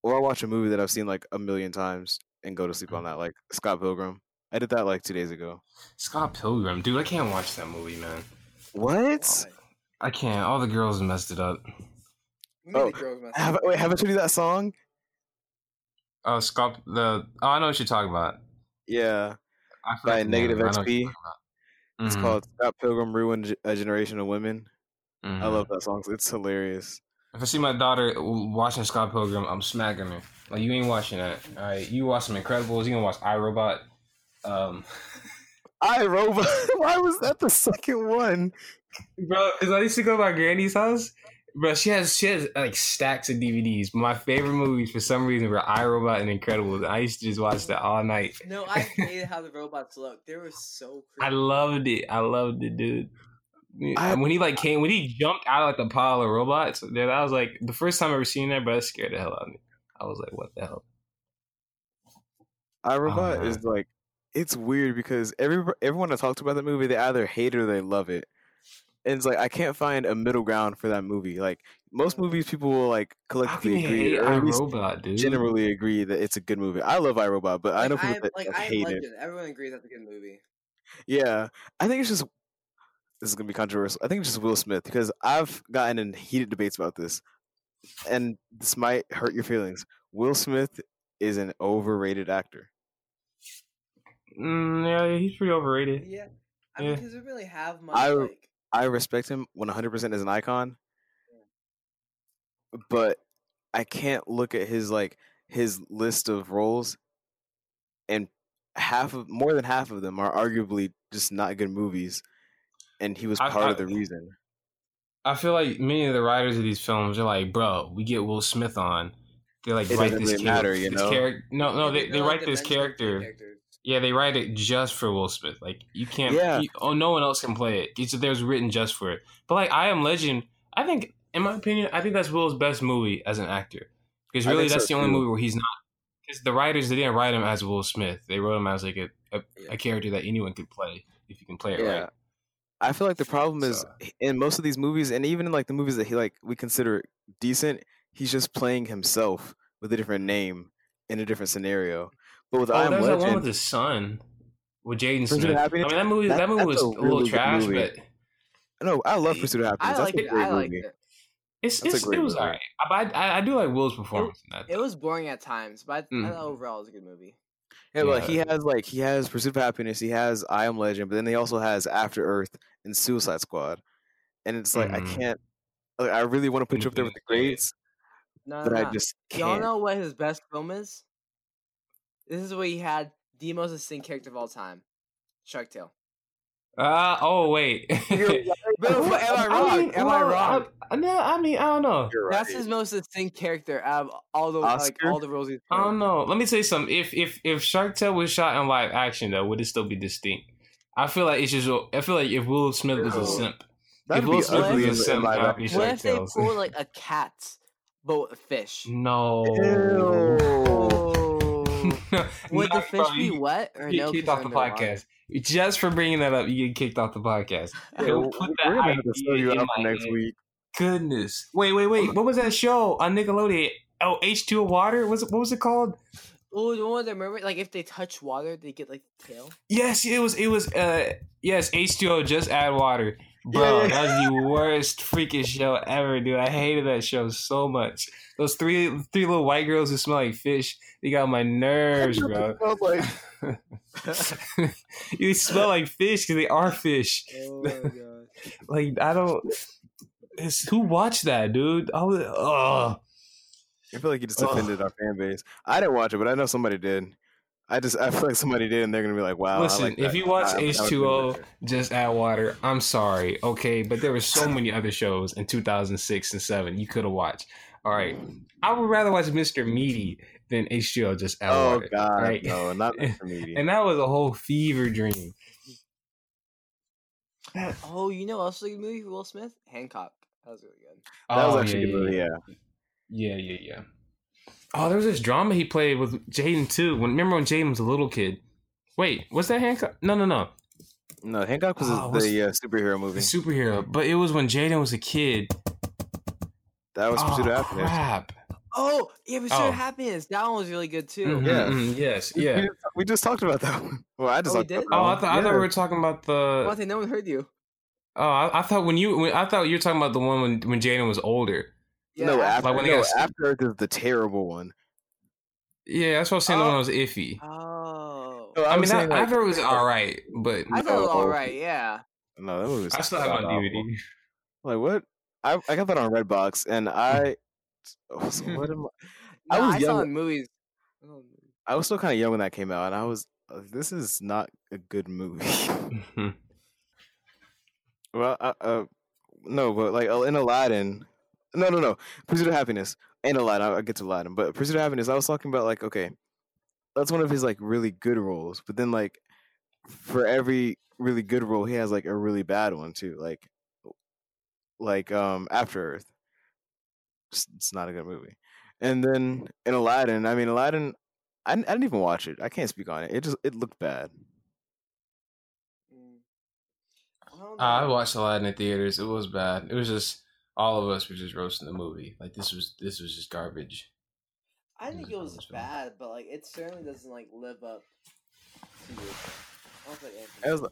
Or I watch a movie that I've seen like a million times and go to sleep on that, like Scott Pilgrim. I did that like two days ago. Scott Pilgrim, dude. I can't watch that movie, man. What? I can't. All the girls messed it up. You Oh, the girls messed Have, up? wait, haven't you do that song? Oh, Scott. The oh, I know what you're talking about. Yeah, I forgot By the name Negative of it. I know what you're XP. talking about. it's Mhm, called Scott Pilgrim ruined a generation of women. I mhm. love that song. It's hilarious. If I see my daughter watching Scott Pilgrim, I'm smacking her. Like you ain't watching that. All right, you watch some Incredibles. You gonna watch iRobot. Um, I Robot. Why was that the second one? bro, because I used to go to my granny's house. Bro, she has she has like stacks of DVDs. My favorite movies for some reason were I Robot and Incredibles. I used to just watch that all night. No, I hated how the robots looked. They were so I loved it. I loved it, dude. I- when he like came, when he jumped out of like the pile of robots, dude, that was like the first time I ever seen that, but that scared the hell out of me. I was like, what the hell? iRobot man. is like it's weird because every everyone that talks about that movie, they either hate it or they love it. And it's like I can't find a middle ground for that movie. Like most movies, people will like collectively agree, or at least dude? generally agree that it's a good movie. I love iRobot, but I Like, know people am- that, like that I am hate it. Legend. Everyone agrees that's a good movie. Yeah, I think it's just this is gonna be controversial. I think it's just Will Smith because I've gotten in heated debates about this, and this might hurt your feelings. Will Smith is an overrated actor. Mm, yeah, he's pretty overrated. Yeah, I mean, Yeah. he doesn't really have much. I- like, I respect him 100% as an icon, but I can't look at his like his list of roles, and half of more than half of them are arguably just not good movies, and he was part I- of the reason. I feel like many of the writers of these films are like, bro, we get Will Smith on. They like It write this, really char- matter, you this know? character. No, no, they, they're they write this dimensional character. Yeah, they write it just for Will Smith. Like you can't. Yeah. you- oh, no one else can play it. It's there's written just for it. But like I Am Legend, I think, in my opinion, I think that's Will's best movie as an actor. Because really, that's so, the only too. movie where he's not. Because the writers they didn't write him as Will Smith. They wrote him as like a, a, Yeah. a character that anyone could play. if you can play it Yeah. right. I feel like the problem is So- in most of these movies, and even in like the movies that he like we consider decent, he's just playing himself with a different name in a different scenario. But with Oh, I Am there's that one with his son, with Jaden Pursuit of Smith. I mean, that movie, That- that, movie was a a little trash, movie. but no, I love Pursuit of Happiness. I That's liked a it. great I liked movie. it. It's, it's it was movie. alright. But I, I do like Will's performance in that. It was boring at times, but I, I Mm. thought overall it was a good movie. Yeah, but he has like he has Pursuit of Happiness, he has I Am Legend, but then he also has After Earth and Suicide Squad, and it's like I Mm. can't. Like, I really want to put you up there with the greats, No, but no, I no. just Y'all know what his best film is? This is where he had the most distinct character of all time, Shark Tale. Ah, oh wait. Bro, but am I wrong? mean, Am I wrong? I, no, I mean I don't know. You're That's his most distinct character out of all the like all the roles he's I don't know. Let me tell you something. If if if Shark Tale was shot in live action though, would it still be distinct? I feel like it's just. I feel like if Will Smith was a Ew. simp, That'd if be Will Smith ugly was a in simp, live that'd be action. What if they pull like a cat, but with a fish? No. Ew. Would the fish be you wet or get no? kicked off the underwater? podcast. Just for bringing that up, you get kicked off the podcast. Yeah, we're gonna have to throw you out next head. week. Goodness. Wait, wait, wait. What was that show on Nickelodeon? Oh, H2O Water? Was it, what was it called? Oh, the one with the mermaid. Like if they touch water, they get like the tail. Yes, it was. It was. Uh, yes, H2O. Just add water, bro. Yeah, yeah. That was the worst freaking show ever, dude. I hated that show so much. Those three three little white girls who smell like fish. They got my nerves, bro. Smells like- you smell like fish because they are fish. Oh god. Like I don't. It's, who watched that, dude? I was, ugh. I feel like you just Ugh. offended our fan base. I didn't watch it, but I know somebody did. I just I feel like somebody did, and they're gonna be like, "Wow." I Listen, like if you watch I- I would H2O, just add water. I'm sorry, okay, but there were so many other shows in 2006 and seven you could have watched. All right, I would rather watch Mr. Meaty than H2O. Just add Oh water. God, right? no, not Mr. Meaty. And that was a whole fever dream. Oh, you know, also a good movie for Will Smith, Hancock. That was really good. that was oh, actually yeah, good movie. Yeah, Yeah, yeah, yeah. Oh, there was this drama he played with Jaden too. When remember when Jaden was a little kid? Wait, was that Hancock? No, no, no. no, Hancock was Oh, the uh, superhero The movie. superhero, but it was when Jaden was a kid. That was Pursuit oh, of Happiness. crap. Oh, yeah, Pursuit Oh. of Happiness. That one was really good too. Mhm, Yeah. mhm, yes, yeah. we, just, we just talked about that one. Well, I just Oh, we talked about did? that Oh, I one. thought, I thought we were talking about the. I thing no one heard you. Oh, I, I thought when you, when, I thought you were talking about the one when when Jaden was older. Yeah, no, after- after, Like when no, got- after Earth is the terrible one. Yeah, that's what I was saying. The Oh. one was iffy. Oh, No, I, mean, was that, I like- thought it was all right, but I thought it was No. all right. Yeah. No, that movie was I still have it on. DVD. Like what? I I got that on Redbox, and I. oh, what am I? I Nah, was I saw young- in movies. Oh, I was still kind of young when that came out, and I was. uh, This is not a good movie. Well, uh, uh, no, but like uh, in Aladdin, no, no, no, Pursuit of Happiness and Aladdin. I'll, I'll get to Aladdin, but Pursuit of Happiness. I was talking about like okay, that's one of his like really good roles, but then like for every really good role, he has like a really bad one too. Like, like um, After Earth. It's, it's not a good movie. And then in Aladdin, I mean Aladdin, I, didn't- I didn't even watch it. I can't speak on it. It just it looked bad. mm. I Uh, I watched Aladdin lot in the theaters. It was bad. It was just all of us were just roasting the movie. Like this was this was just garbage. I think it was almost bad. bad, but like it certainly doesn't like live up to it. I think was did.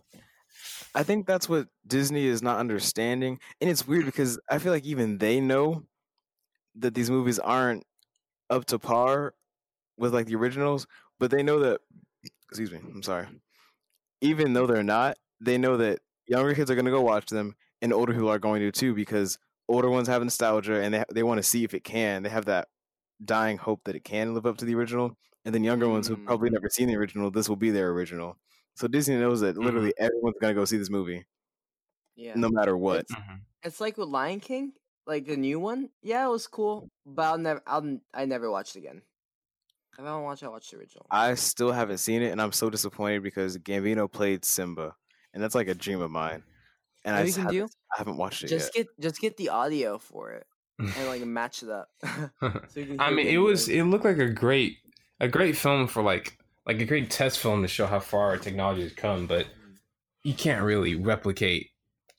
I think that's what Disney is not understanding, and it's weird because I feel like even they know that these movies aren't up to par with like the originals, but they know that. Excuse me, I'm sorry. Even though they're not, they know that younger kids are going to go watch them, and older people are going to too because older ones have nostalgia and they they want to see if it can. They have that dying hope that it can live up to the original, and then younger ones who've Mm. probably never seen the original, this will be their original. So Disney knows that literally everyone's gonna go see this movie, Yeah. no matter what. It's, it's like with Lion King, like the new one. Yeah, it was cool, but I'll never, I'll, I never watched it again. If I don't watch, it, I watch the original. I still haven't seen it, and I'm so disappointed because Gambino played Simba, and that's like a dream of mine. And What I you just can haven't, do? I haven't watched it Just yet. get, just get the audio for it and like match it up. so I mean, it was it looked like a great a great film for like like a great test film to show how far our technology has come, but you can't really replicate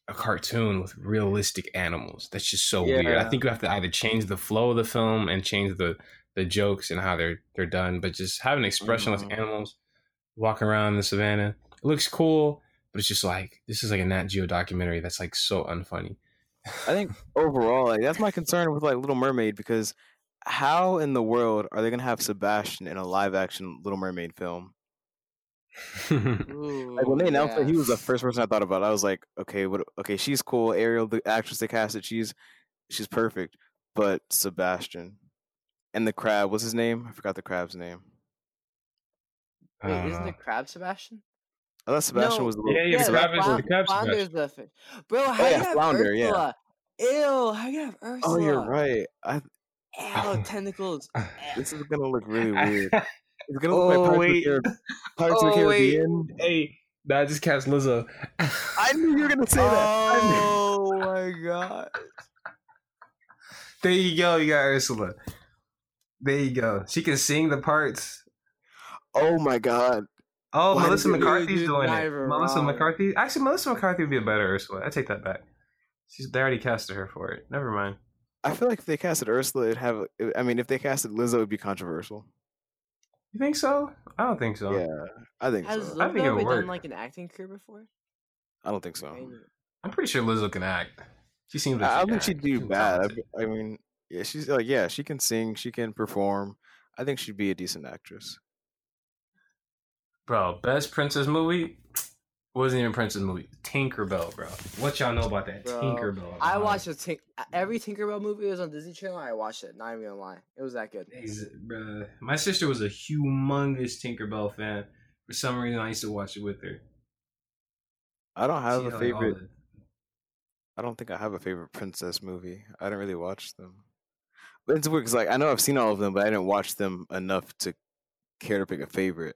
a cartoon with realistic animals. That's just so Yeah. weird. I think you have to either change the flow of the film and change the the jokes and how they're they're done. But just having expressionless Mhm. animals walking around the savannah, it looks cool. But it's just like this is like a Nat Geo documentary that's like so unfunny. I think overall, like that's my concern with like Little Mermaid because how in the world are they gonna have Sebastian in a live action Little Mermaid film? Like when they announced that, he was the first person I thought about. I was like, okay, what? Okay, she's cool. Ariel, the actress they casted, she's she's perfect. But Sebastian and the crab, what's his name? I forgot the crab's name. Wait, don't isn't know. the uh, crab Sebastian? I thought Sebastian No. was the little. Yeah, yeah, the crab is floun- the crab flounder's the fish. Bro, how Oh, you yeah, have flounder, yeah. Ursula? Ew, how you have Ursula? Oh, you're right. I, Ew, tentacles. this is gonna look really weird. It's gonna look Oh, like Pirates, wait. of, the Carib- Pirates of the Oh, wait. Hey, nah, just cast Lizzo. I knew you were gonna say that. Oh my god. There you go. You got Ursula. There you go. She can sing the parts. Oh my god. Oh, Why Melissa McCarthy's Dude, doing it. Melissa wrong. McCarthy. Actually, Melissa McCarthy would be a better Ursula. I take that back. She's they already casted her for it. Never mind. I feel like if they casted Ursula, it'd have. I mean, if they casted Lizzo, it'd be controversial. You think so? I don't think so. Yeah, I think Has so. I think Lizzo it ever would done work. like an acting career before? I don't think so. I- I'm pretty sure Lizzo can act. She seems like I, I she don't think can she'd do She's bad. talented. I, I mean, yeah, she's like, yeah, she can sing, she can perform. I think she'd be a decent actress. Bro, best princess movie wasn't even princess movie. Tinkerbell, bro. What y'all know about that Bro, Tinkerbell? I watched a tink- every Tinkerbell movie was on Disney Channel. I watched it. Not even gonna lie, it was that good. Ex- bruh. My sister was a humongous Tinkerbell fan. For some reason, I used to watch it with her. I don't have She a had, like, favorite. the- I don't think I have a favorite princess movie. I don't really watch them. But it's weird because, like, I know I've seen all of them, but I didn't watch them enough to care to pick a favorite.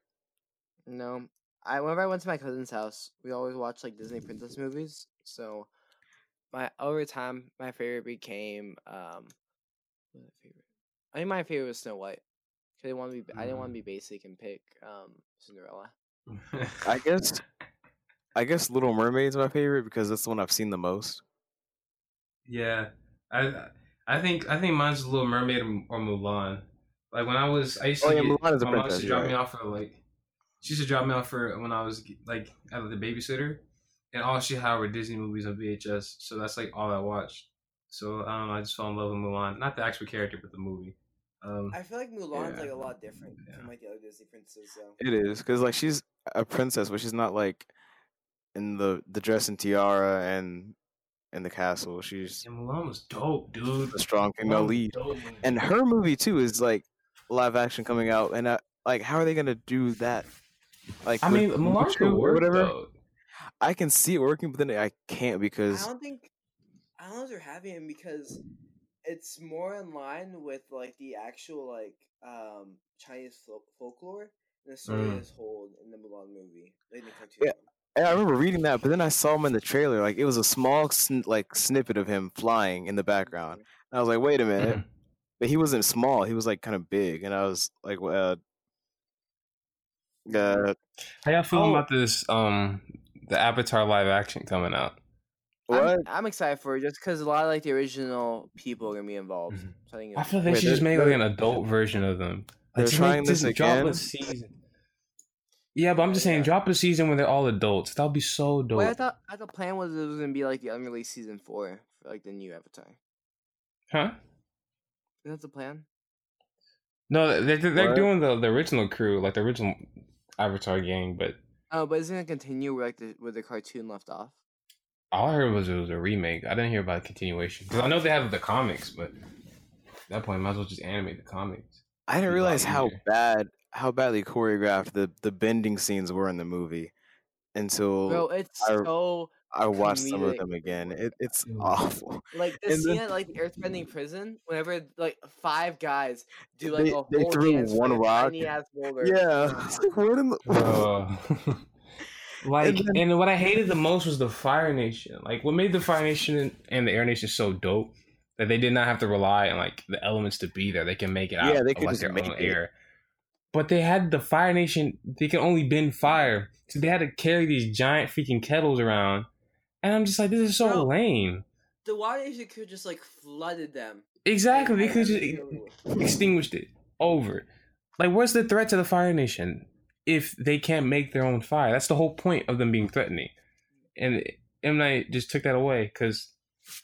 No, I whenever I went to my cousin's house, we always watched like Disney princess movies. So, my over time, my favorite became um, what was my favorite? I think my favorite was Snow White. 'Cause I didn't want to be I didn't want to be basic and pick um Cinderella. I guess. I guess Little Mermaid's my favorite because that's the one I've seen the most. yeah, I I think I think mine's Little Mermaid or, or Mulan. Like when I was, I used to Oh, yeah, get, Mulan is a my mom used to you're drop me off for like she used to drop me off for when I was like at the babysitter, and all she had were Disney movies on VHS. So that's like all I watched. So I don't know. I just fell in love with Mulan, not the actual character, but the movie. Um, I feel like Mulan's Yeah. like a lot different Yeah. from like the other Disney princesses. though. It is because like she's a princess, but she's not like in the the dress and tiara and in the castle. She's yeah, Mulan was dope, dude. a strong female was lead, dope. and her movie too is like live action coming out. And uh, like, how are they gonna do that? Like, I with mean, Mulan Mushu could work whatever. though. I can see it working, but then I can't because I don't think I don't know if they're having him because it's more in line with like the actual like um Chinese fol- folklore and the story Mm. is told in the Mulan movie, like the cartoon. Yeah. And I remember reading that, but then I saw him in the trailer. Like it was a small sn- like snippet of him flying in the background. And I was like, wait a minute. But he wasn't small. He was like kind of big, and I was like, uh, uh How y'all feeling Oh. about this? Um, the Avatar live action coming out. what? I'm, I'm excited for it just because a lot of like the original people are gonna be involved. Mhm. So I think I it's- feel they Wait, should just they're- make like an adult version of them. they're Like, trying this just drop again? a season. Yeah, but I'm just saying, Yeah. drop a season when they're all adults. That'll be so dope. Wait, I thought I thought the plan was it was gonna be like the unreleased season four for like the new Avatar. huh? Is that the plan? No, they're, they're What? doing the, the original crew, like the original Avatar gang, but Oh, but isn't it gonna continue where like the where the cartoon left off? all I heard was it was a remake. I didn't hear about a continuation. Because I know they have the comics, but at that point, might as well just animate the comics. I didn't Be a lot realize how easier. bad, how badly choreographed the the bending scenes were in the movie until Bro, it's I- so I watched some of them again. It, it's Mm. awful. like the And scene then- at like the earthbending prison. Whenever like five guys do like They- a they threw dance one rock. tiny. Yeah, it's like what in the Bro. like, And and, what I hated the most was the Fire Nation. Like, what made the Fire Nation and the Air Nation so dope that they did not have to rely on like the elements to be there. They can make it out. Yeah, they of, could like, just their make own it. air. but they had the Fire Nation. They can only bend fire, so they had to carry these giant freaking kettles around. And I'm just like, this is so Bro. lame. The water nation could just like flooded them. Exactly, they could just everything over with. extinguished it. Over. Like, what's the threat to the Fire Nation if they can't make their own fire? That's the whole point of them being threatening. And M Night just took that away because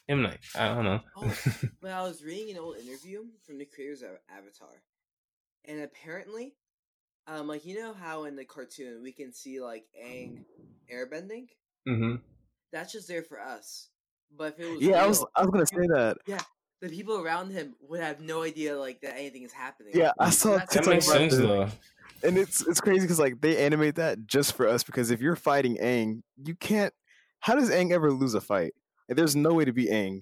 M Night. I don't know. Oh, but I was reading an old interview from the creators of Avatar, and apparently, um, like you know how in the cartoon we can see like Aang airbending. hmm That's just there for us. But if it was Yeah, I was I was gonna say that. Yeah, the people around him would have no idea like that anything is happening. Yeah, I saw That's- That TikTok makes about sense this. though. and it's it's crazy because like they animate that just for us because if you're fighting Aang, you can't. How does Aang ever lose a fight? Like, there's no way to be Aang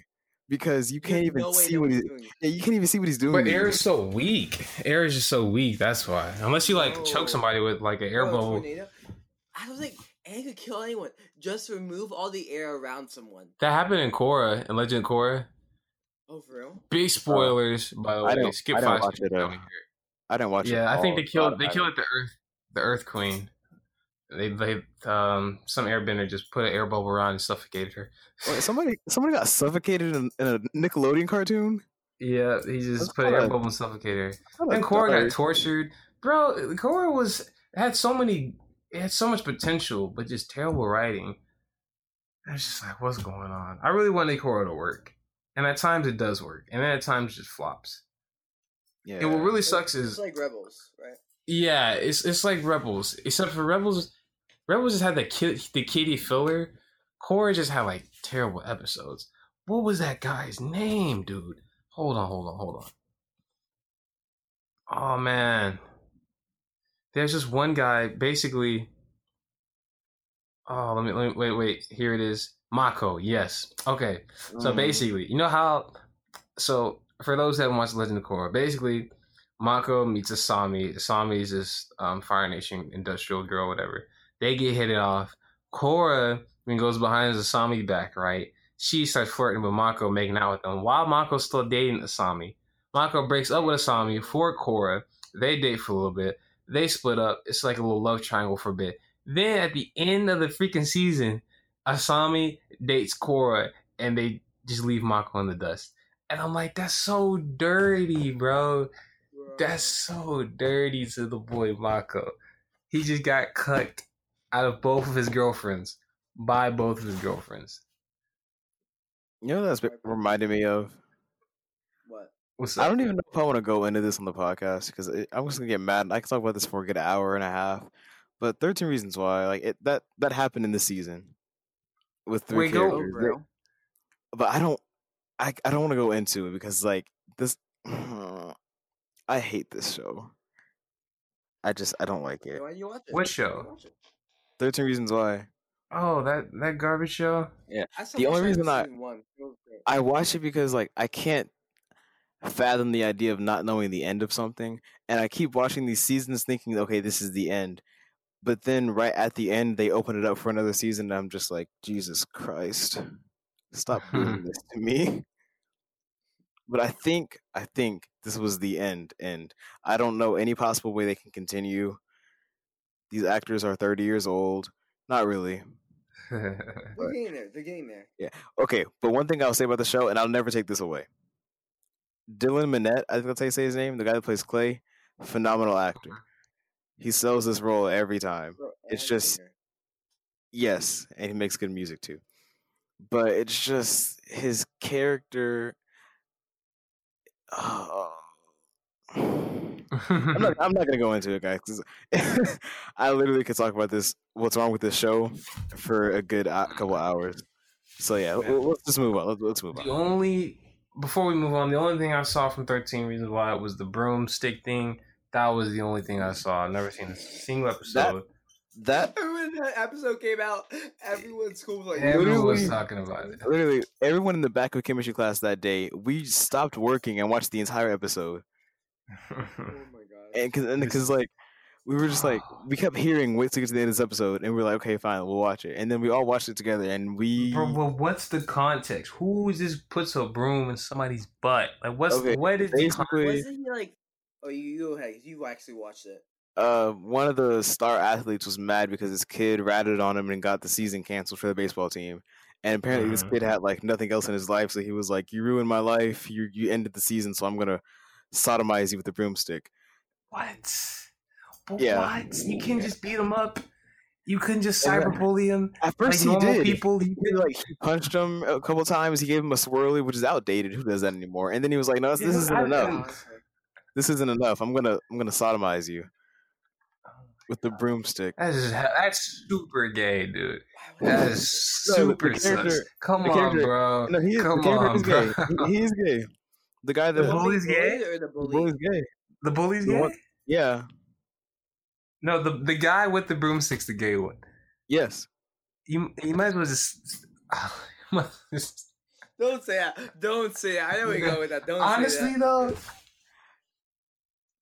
because you You can't even no see what what he's. he's doing. Yeah, you can't even see what he's doing. But to air is so weak. Air is just so weak. That's why. Unless you like Bro. choke somebody with like an air Bro, a bubble. I don't think Aang could kill anyone. Just remove all the air around someone. That happened in Korra, in Legend of Korra. Oh, for real? Big spoilers, by the I way. don't- Skip I don't five. watch it, uh. I didn't watch it. Yeah, I think they killed. They I killed the Earth, the Earth Queen. They they um some airbender just put an air bubble around and suffocated her. Wait, somebody somebody got suffocated in, in a Nickelodeon cartoon. Yeah, he just That's put an air kinda- bubble and suffocated her. And Korra got tortured, bro. Korra was had so many, it had so much potential, but just terrible writing. I was just like, what's going on? I really wanted Korra to work, and at times it does work, and then at times it just flops. Yeah. And what really It's- sucks It's is, like Rebels, right? yeah, it's it's like Rebels, except for Rebels. Rebels just had the kid, the kitty filler. Korra just had like terrible episodes. What was that guy's name, dude? Hold on, hold on, hold on. Oh man, there's just one guy. Basically, oh let me, let me wait, wait. Here it is. Mako. Yes. Okay. So Mm. basically, you know how? So for those that haven't watched Legend of Korra, basically, Mako meets Asami. Asami is this um, Fire Nation industrial girl, whatever. They get hit it off. Korra then goes behind Asami back, right? She starts flirting with Mako, making out with him, while Mako's still dating Asami. Mako breaks up with Asami for Korra. They date for a little bit. They split up. It's like a little love triangle for a bit. Then at the end of the freaking season, Asami dates Korra, and they just leave Mako in the dust. And I'm like, that's so dirty, bro. That's so dirty to the boy Mako. He just got cut out of both of his girlfriends by both of his girlfriends. You know what that's reminded me of. What? What's I don't even know if I want to go into this on the podcast because I'm just gonna get mad. I can talk about this for a good hour and a half. But 13 Reasons Why, like it, that that happened in the season with three Wait, go- Oh, characters. bro. but I don't, I, I don't want to go into it because like this, I hate this show. I just I don't like it. Why you watch it? What show? you watch it? 13 Reasons Why. Oh, that that garbage show. I still The only reason I- season one. It was great. I watch it because like I can't fathom the idea of not knowing the end of something, and I keep watching these seasons thinking, okay, this is the end. But then right at the end, they open it up for another season, and I'm just like, Jesus Christ, stop doing this to me. But I think I think this was the end, and I don't know any possible way they can continue. These actors are 30 years old. Not really. They're getting there. They're getting there. Yeah. Okay, but one thing I'll say about the show, and I'll never take this away. Dylan Minnette, I think that's how you say his name, the guy that plays Clay, phenomenal actor. He sells this role every time. It's just- Yes, and he makes good music too. But it's just his character. Oh. I'm not. I'm not gonna go into it, guys. 'cause I literally could talk about this. What's wrong with this show for a good uh, couple hours. So yeah, let's just move on. Let's, let's move on. the only before we move on, the only thing I saw from Thirteen Reasons Why was the broomstick thing. That was the only thing I saw. I've never seen a single episode. That When that episode came out, everyone's school was like, Everyone was literally- talking about it. literally everyone in the back of chemistry class that day, we stopped working and watched the entire episode. "Oh my god!" And because like we were just like we kept hearing wait to get to the end of this episode, and we are like, okay, fine, we'll watch it. And then we all watched it together, and we Bro, well, what's the context? Who is this puts a broom in somebody's butt? Like, what's Okay, what is the basically- Wasn't he like? Oh, you you, hey, you actually watched it. uh, one of the star athletes was mad because his kid ratted on him and got the season canceled for the baseball team. And apparently, this Mhm. kid had like nothing else in his life, so he was like, "You ruined my life. You you ended the season, so I'm gonna sodomize you with a broomstick." What? But Yeah. what? You can't just beat him up. You couldn't just Yeah. cyberbully him At first, like he did. people. He, like he punched him a couple times. He gave him a swirly, which is outdated. Who does that anymore? And then he was like, "No, this, this isn't I- enough. This isn't enough. I'm gonna I'm gonna sodomize you with the broomstick." That's that's super gay, dude. That is No, the- the super sus. Come on, bro. No, he is, Come the on, is gay. bro. He, he is gay. The guy that The bully's gay? or the the bully's gay. The bully's The gay? one- Yeah. No, the the guy with the broomstick's the gay one. Yes. You you might as well just. you might as well just- Don't say that. Don't say that. I know you go with that. Don't. Honestly, say though.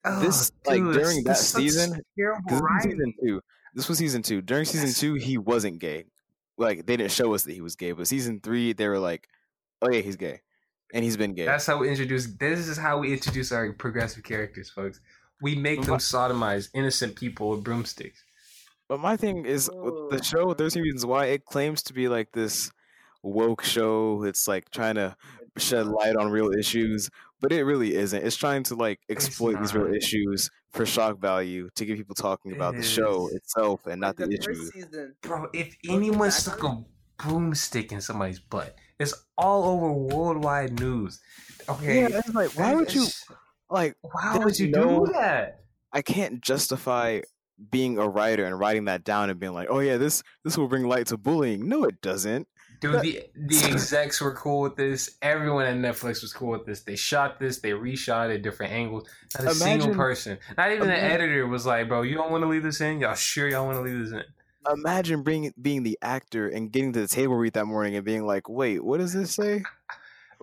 Oh, this, Oh, like, dude, during that season, this was season two. This was season two. During season two, he wasn't gay. Like they didn't show us that he was gay, but season three, they were like, "Oh yeah, he's gay," and he's been gay. That's how we introduce. This is how we introduce our progressive characters, folks. We make them sodomize innocent people with broomsticks. But my thing is with Oh. the show, Thirteen Reasons Why, it claims to be like this woke show. It's like trying to shed light on real issues, but it really isn't. It's trying to like exploit these real issues for shock value to get people talking about It the show itself and not the, the issues. season. Bro, if What's anyone stuck a broomstick in somebody's butt, it's all over worldwide news. Okay. Yeah, it's like why would you It's- like? Why would you no- do that? I can't justify being a writer and writing that down and being like, oh yeah, this this will bring light to bullying. No, it doesn't. Dude, the the execs were cool with this. Everyone at Netflix was cool with this. They shot this. They reshot it different angles. Not a single Imagine- person, not even the editor, was like, "Bro, you don't want to leave this in? Y'all sure y'all want to leave this in?" Imagine being being the actor and getting to the table read that morning and being like, wait, what does this say?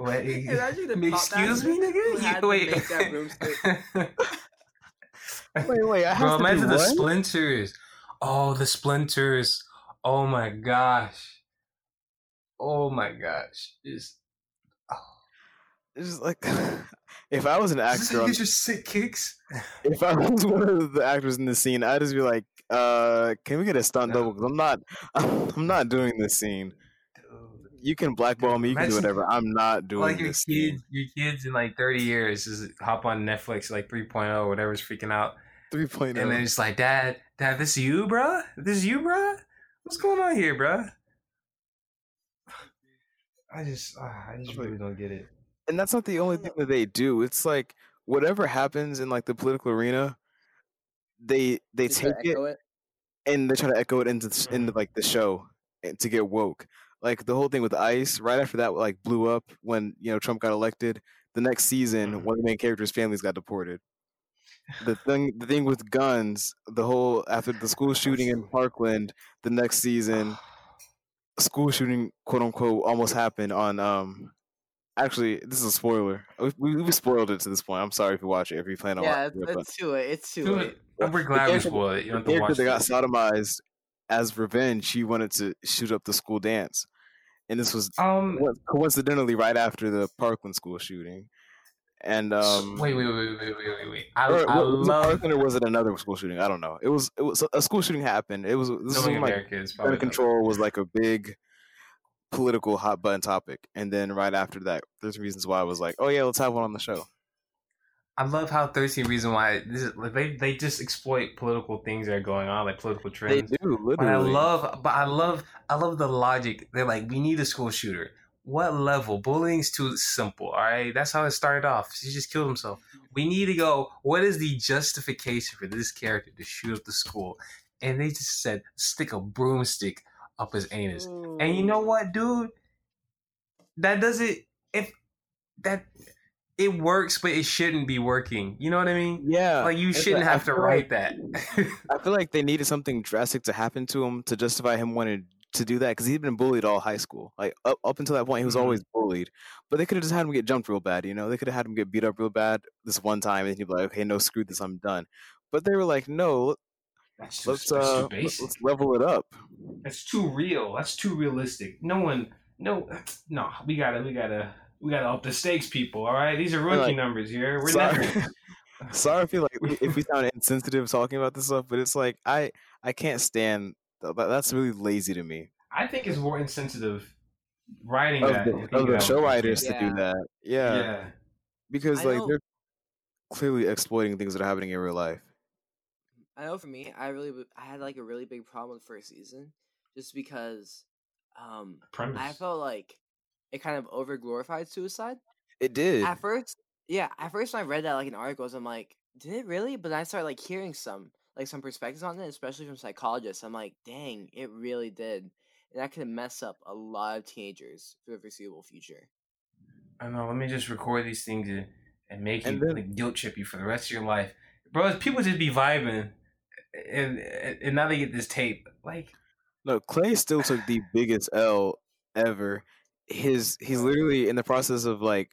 Wait, Imagine excuse me, nigga. You, wait, make that broomstick. Wait, wait, I have bro, to imagine the what? splinters. Oh, the splinters. Oh my gosh. Oh my gosh. It's, It's just like if I was an actor, how on, you get your sick kicks? if I was one of the actors in the scene, I'd just be like, uh, can we get a stunt No. double? Because I'm not, I'm not doing this scene. You can blackball me, you can do whatever. I'm not doing like your this. scene. kids, your kids in like thirty years just hop on Netflix like 3.0 whatever's freaking out, 3.0. and then it's like, "Dad, Dad, this is you, bruh? This is you, bruh? What's going on here, bruh?" I just, ah, I just really don't get it. and that's not the only thing that they do. It's like whatever happens in like the political arena, they they Just take it it. and they try to echo it into the, into like the show and to get woke. Like the whole thing with ICE, right after that, like blew up when you know Trump got elected. The next season, Mhm. one of the main characters' families got deported. The thing, the thing with guns, the whole after the school shooting in Parkland, the next season, school shooting, quote unquote, almost happened on. um Actually, this is a spoiler. We, we, we spoiled it to this point. I'm sorry if you watch it. If you plan on Yeah, watching it's, it, but it's too late. It's too Dude, late. we're glad we character- spoiled it. You don't have to character watch that got sodomized as revenge, she wanted to shoot up the school dance, and this was Um, coincidentally right after the Parkland school shooting. And um, wait, wait, wait, wait, wait, wait, wait. I, or, I was it love Parkland or was it another school shooting? I don't know. It was it was a school shooting happened. It was this was like gun control was like a big political hot button topic, and then right after that, there's reasons why I was like, oh yeah, let's have one on the show. I love how 13 Reason Why this is, like, they they just exploit political things that are going on, like political trends. They do literally. But I love, but I love, I love the logic. They're like, we need a school shooter. What level? Bullying's too simple. All right, that's how it started off. He just killed himself. We need to go. What is the justification for this character to shoot up the school? And they just said, stick a broomstick up his anus. And you know what, dude? That doesn't. If that it works, but it shouldn't be working. You know what I mean? yeah, Like you shouldn't like- have to write like- that. I feel like they needed something drastic to happen to him to justify him wanting to do that because he'd been bullied all high school. Like up, up until that point, he was Mhm. always bullied. But they could have just had him get jumped real bad. You know, they could have had him get beat up real bad this one time, and he'd be like, "Okay, no, screw this, I'm done." But they were like, "No, That's let's just, uh, let's level it up." That's too real. That's too realistic. No one, no, no. We gotta, we gotta, we gotta up the stakes, people. All right, these are rookie Like, numbers here. We're sorry. Netflix. sorry if you like if we sound insensitive talking about this stuff, but it's like I I can't stand that. That's really lazy to me. I think it's more insensitive writing Of that the, of the show writers legit. to Yeah. do that, yeah, Yeah. because I like know- they're clearly exploiting things that are happening in real life. I know for me, I really I had like a really big problem with the first season, just because um Premise. I felt like it kind of over glorified suicide. It did. At first, yeah, at first when I read that like in articles, I'm like, did it really? But then I started like hearing some like some perspectives on it, especially from psychologists. I'm like, dang, it really did, and that could mess up a lot of teenagers for the foreseeable future. I know. Let me just record these things and, and make you And then- like, guilt trip you for the rest of your life, bro. People just be vibing, and and, and now they get this tape. Like, No, Clay still took the biggest L ever. His he's literally in the process of like,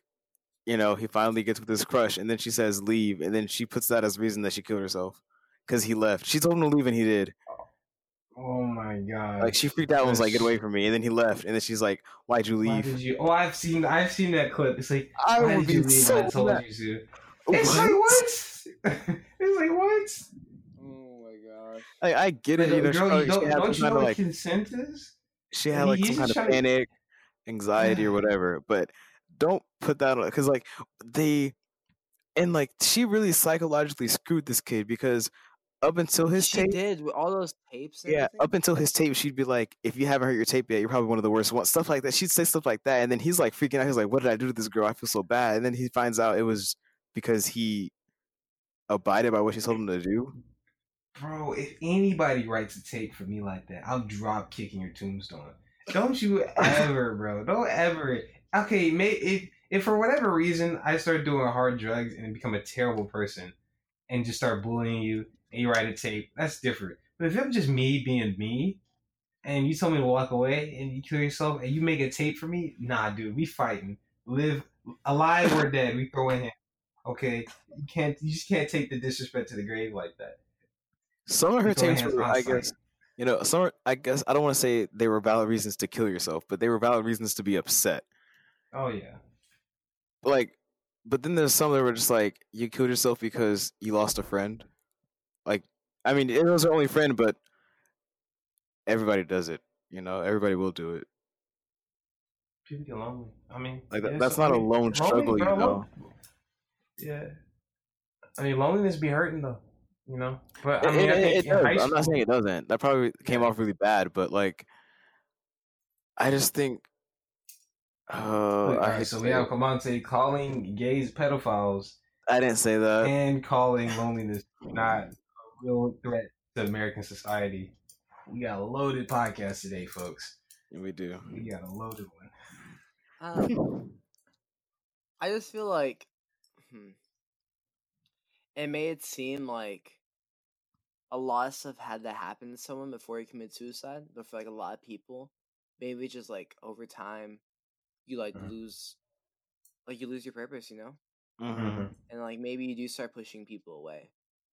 you know, he finally gets with his crush, and then she says leave, and then she puts that as reason that she killed herself because he left. She told him to leave, and he did. oh, oh my god. Like she freaked out and was like, "Get away from me!" And then he left, and then she's like, "Why'd you Why leave?" did you? Oh, I've seen. I've seen that clip. It's like, I why would did you be leave? so when I told mad. you to. It's like what? it's like what? Oh my god Like, I get it. Like, You know, she, girl, probably- you she don't, had don't some you kind know of what like consent is? she had like he- some kind of trying to- panic, anxiety, or whatever. But don't put that on because like they and like she really psychologically screwed this kid because up until his she tape, did with all those tapes. And yeah, everything? up until his tape, she'd be like, "If you haven't heard your tape yet, you're probably one of the worst ones." Stuff like that. She'd say stuff like that, and then he's like freaking out. He's like, "What did I do to this girl? I feel so bad." And then he finds out it was because he abided by what she told him to do. Bro, if anybody writes a tape for me like that, I'm drop kicking your tombstone. Don't you ever, bro. Don't ever. Okay, may if if for whatever reason I start doing hard drugs and become a terrible person and just start bullying you and you write a tape, that's different. But if I'm just me being me and you tell me to walk away and you kill yourself and you make a tape for me, nah, dude, we fighting. Live alive or dead, we throw in him. Okay? You can't you just can't take the disrespect to the grave like that. Some of her tapes were, I guess, you know, some. are- I guess I don't want to say they were valid reasons to kill yourself, but they were valid reasons to be upset. Oh yeah. Like, but then there's some that were just like, you killed yourself because you lost a friend. Like, I mean, it was her only friend, but everybody does it. You know, everybody will do it. People get lonely. I mean, Like, that- that's not a lone lonely, struggle, you know. Yeah. I mean, loneliness be hurting though. You know, but I It- mean, it, I think it in does. high I'm not saying it doesn't. That probably came Yeah. off really bad, but like, I just think. Uh, Look, I, all right, hate so we have it. Commante calling gays pedophiles I didn't say that. and calling loneliness not a real threat to American society. We got a loaded podcast today, folks. we do. We got a loaded one. Um, I just feel like hmm, it made it seem like a lot of stuff had to happen to someone before he committed suicide. But for like a lot of people, maybe just like over time, you like Mhm. lose, like you lose your purpose, you know, hmm and like maybe you do start pushing people away.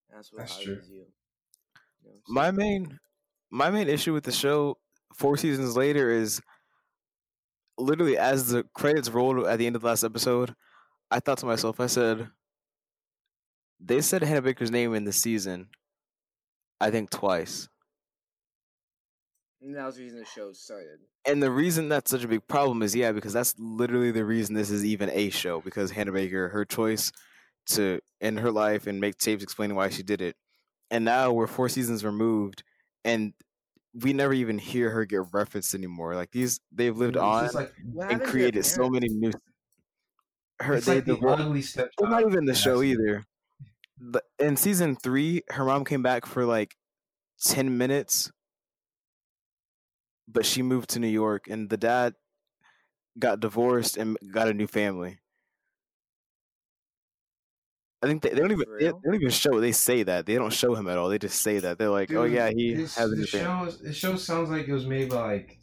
And that's what That's true. you. you know, My main, my main issue with the show, four seasons later, is literally as the credits rolled at the end of the last episode, I thought to myself, I said, they said Hannah Baker's name in the season, I think twice. And that was the reason the show started. And the reason that's such a big problem is, yeah, because that's literally the reason this is even a show. Because Hannah Baker, her choice to end her life and make tapes explaining why she did it, and now we're four seasons removed, and we never even hear her get referenced anymore. Like these, they've lived It's on like and happened to their created so many new. Her, it's they, like the the, ugly stepchild. well, not even the show either. The, in season three, her mom came back for like ten minutes, but she moved to New York, and the dad got divorced and got a new family. I think they, they don't even they, don't even show. They say that they don't show him at all. They just say that they're like, "Oh yeah, he this, has a new family." show. This show sounds like it was made by like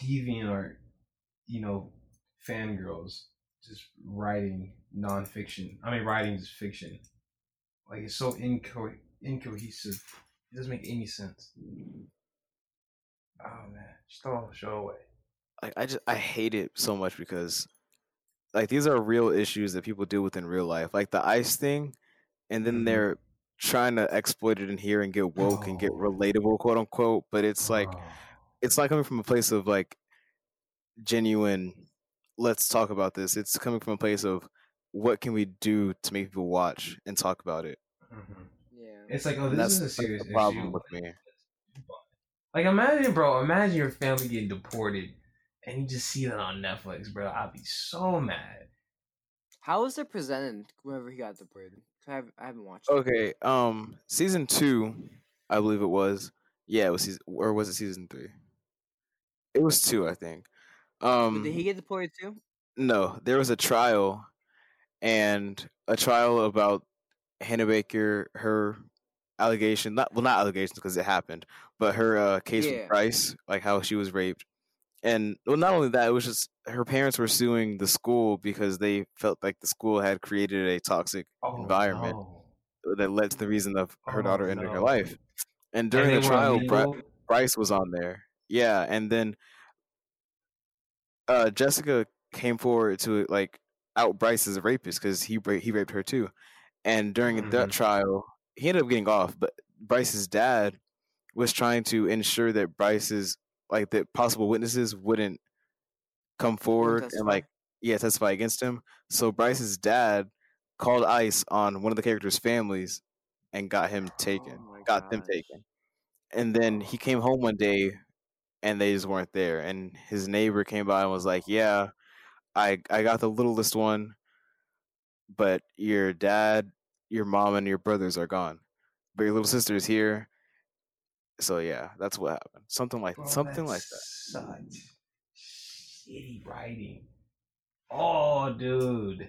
deviant, art, you know, fangirls just writing nonfiction. I mean, writing is fiction. Like it's so inco- incohesive. It doesn't make any sense. Oh man, just throw the show away. Like I just I hate it so much because like these are real issues that people deal with in real life, like the ice thing, and then Mhm. they're trying to exploit it in here and get woke and get Oh. relatable, quote unquote. But it's like Oh. it's not coming from a place of like genuine. Let's talk about this. It's coming from a place of what can we do to make people watch and talk about it. Mhm. Yeah. It's like, oh, this that's is a like, serious the problem issue. with me. Like, imagine, bro. Imagine your family getting deported, and you just see that on Netflix, bro. I'd be so mad. How was it presented whenever he got deported? I haven't, I haven't watched. it. Okay, um, season two, I believe it was. Yeah, it was season, or was it season three? It was two, I think. But Um, did he get deported too? no, there was a trial, and a trial about Hannah Baker, her allegation. Not well, not allegations because it happened, but her uh, case Yeah. with Bryce, like how she was raped, and well, not only that, it was just her parents were suing the school because they felt like the school had created a toxic Oh, environment no. that led to the reason of her Oh, daughter ending her life. And during the trial, Bri- Bryce was on there. Yeah, and then uh, Jessica came forward to like out Bryce as a rapist because he he raped her too. And during that Mhm. trial, he ended up getting off, but Bryce's dad was trying to ensure that Bryce's like that possible witnesses wouldn't come forward and like yeah testify against him. So Bryce's dad called ICE on one of the characters' families and got him taken, Oh got them taken. And then he came home one day and they just weren't there. And his neighbor came by and was like, "Yeah, I I got the littlest one, but your dad, your mom, and your brothers are gone, but your little sister is here." So yeah, that's what happened. Something like Bro, something like that. that's Such shitty writing. Oh, dude,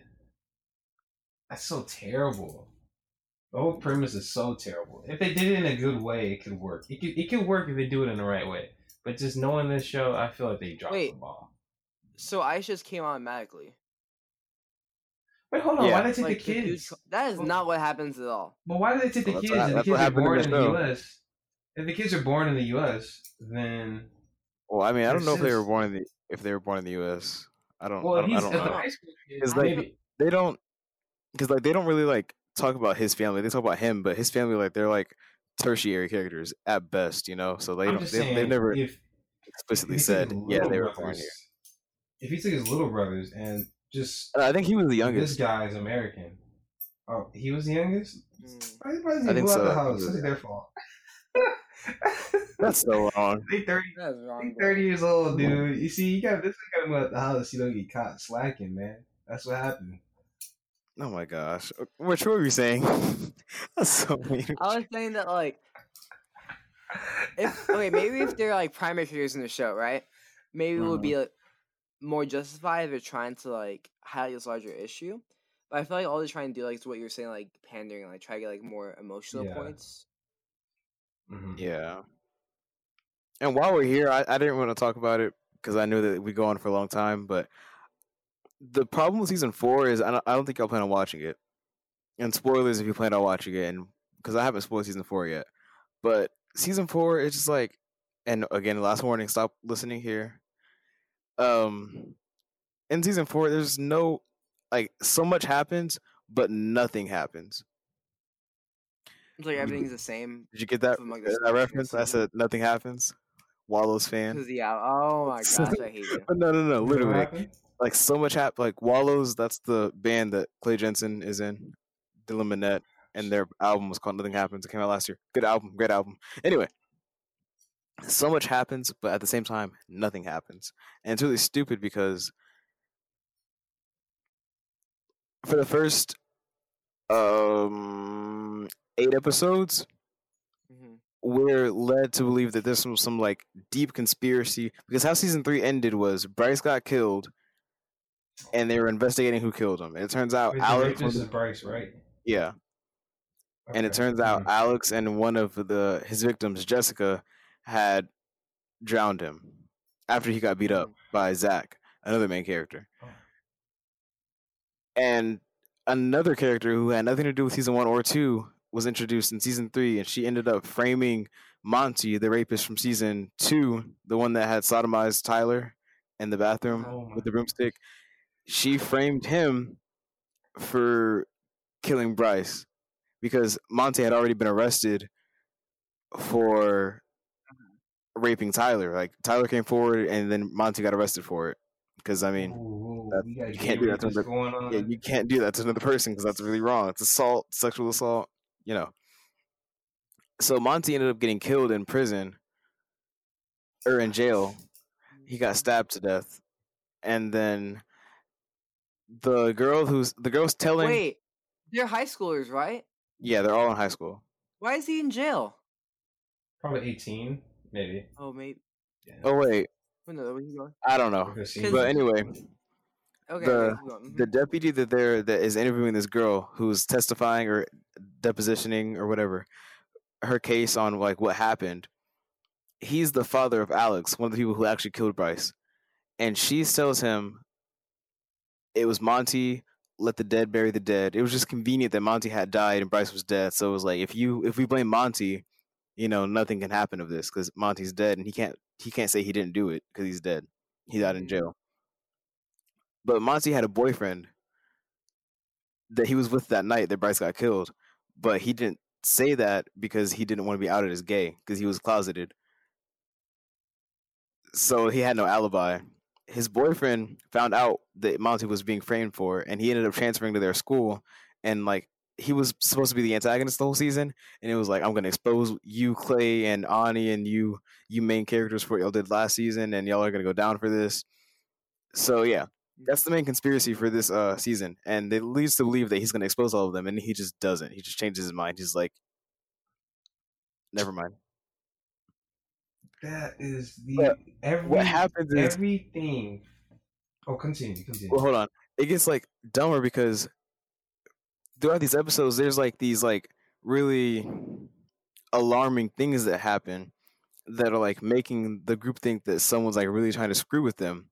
that's so terrible. The whole premise is so terrible. If they did it in a good way, it could work. It could, it could work if they do it in the right way. But just knowing this show, I feel like they dropped Wait. the ball. So ICE just came automatically. Wait, hold on. Yeah. Why did they take Like, the dude kids? co- that is Well- not what happens at all. But why did they take the Well, that's kids? what- If the that's kids what are happened in born the in the. U.S., if the kids are born in the U.S., then Well, I mean, I don't know if they were born in the if they were born in the U.S. I don't. well, I don't, he's I don't if the know. high school kids. It's like- maybe They don't because like they don't really like talk about his family. They talk about him, but his family like they're like tertiary characters at best, you know. So they I'm don't. They, they've never if explicitly if said, yeah, they were born here. If he took his little brothers and just And I think he was the this youngest. guy is American. Oh, he was the youngest. Mm. Why did he I think so. the I house? he was That's their fault. That's so wrong. they thirty. That is wrong. They bro. thirty years old, dude. You see, you got this. Got to move out the house. You don't get caught slacking, man. That's what happened. Oh my gosh, Uh, what were you saying? That's so mean. I was saying that like if okay, maybe if they're like primary figures in the show, right? Maybe it would be like, more justified if they're trying to like highlight this larger issue. But I feel like all they're trying to do like is what you're saying, like pandering, like try to get like more emotional Yeah. points. Mhm. Yeah. And while we're here, I, I didn't want to talk about it because I knew that we go on for a long time. But the problem with season four is I don't, I don't think y'all plan on watching it. And spoilers if you plan on watching it, and because I haven't spoiled season four yet. But season four is just like, and again, last warning: stop listening here. Um, in season four, there's no like so much happens, but nothing happens. It's like everything's the same. Did you get that, From, like, that start of the reference? I said nothing happens. Wallows fan. Yeah, oh my gosh, I hate you. No, no, no. Literally, like, like so much hap Like Wallows, that's the band that Clay Jensen is in, Dylan Minnette, and their album was called Nothing Happens. It came out last year. Good album, great album. Anyway, so much happens, but at the same time, nothing happens, and it's really stupid because for the first um eight episodes, hmm we're led to believe that this was some like deep conspiracy because how season three ended was Bryce got killed, and they were investigating who killed him. And it turns out Wait, Alex, was- Bryce, right? yeah, and it turns out Mhm. Alex and one of the his victims, Jessica, had drowned him after he got beat up oh. by Zach, another main character, Oh. and another character who had nothing to do with season one or two was introduced in season three, and she ended up framing Monty, the rapist from season two, the one that had sodomized Tyler in the bathroom Oh with the broomstick. she framed him for killing Bryce because Monty had already been arrested for raping Tyler. Like Tyler came forward, and then Monty got arrested for it. Because I mean, Ooh, that- we you can't do that to rapists the- going on. yeah, you can't do that to another person because that's really wrong. It's assault, sexual assault, you know. So Monty ended up getting killed in prison or in jail. He got stabbed to death, and then the girl who's the girl's telling, Wait, they're high schoolers, right? yeah, they're all in high school. Why is he in jail? Probably 18, maybe. Oh, maybe. Yeah. Oh wait, Wait, no, where you going? I don't know, Because she- Cause- but anyway, Okay, The- okay, keep going. Mm-hmm. the deputy that there that is interviewing this girl who's testifying or depositioning or whatever her case on like what happened he's the father of alex one of the people who actually killed bryce and she tells him it was monty let the dead bury the dead it was just convenient that monty had died and bryce was dead so it was like if you if we blame monty you know nothing can happen of this because monty's dead and he can't he can't say he didn't do it because he's dead He's out in Mhm. jail but Monty had a boyfriend that he was with that night that Bryce got killed, but he didn't say that because he didn't want to be outed as gay because he was closeted. So he had no alibi. His boyfriend found out that Monty was being framed for, and he ended up transferring to their school. And like he was supposed to be the antagonist the whole season, and it was like I'm gonna expose you, Clay, and Ani, and you, you main characters for what y'all did last season, and y'all are gonna go down for this. So yeah, that's the main conspiracy for this uh season, and it leads to believe that he's going to expose all of them, and he just doesn't. He just changes his mind. He's like, never mind. That is the But every What happens is, everything. Oh, continue, continue. well, hold on. It gets like dumber because throughout these episodes, there's like these like really alarming things that happen that are like making the group think that someone's like really trying to screw with them,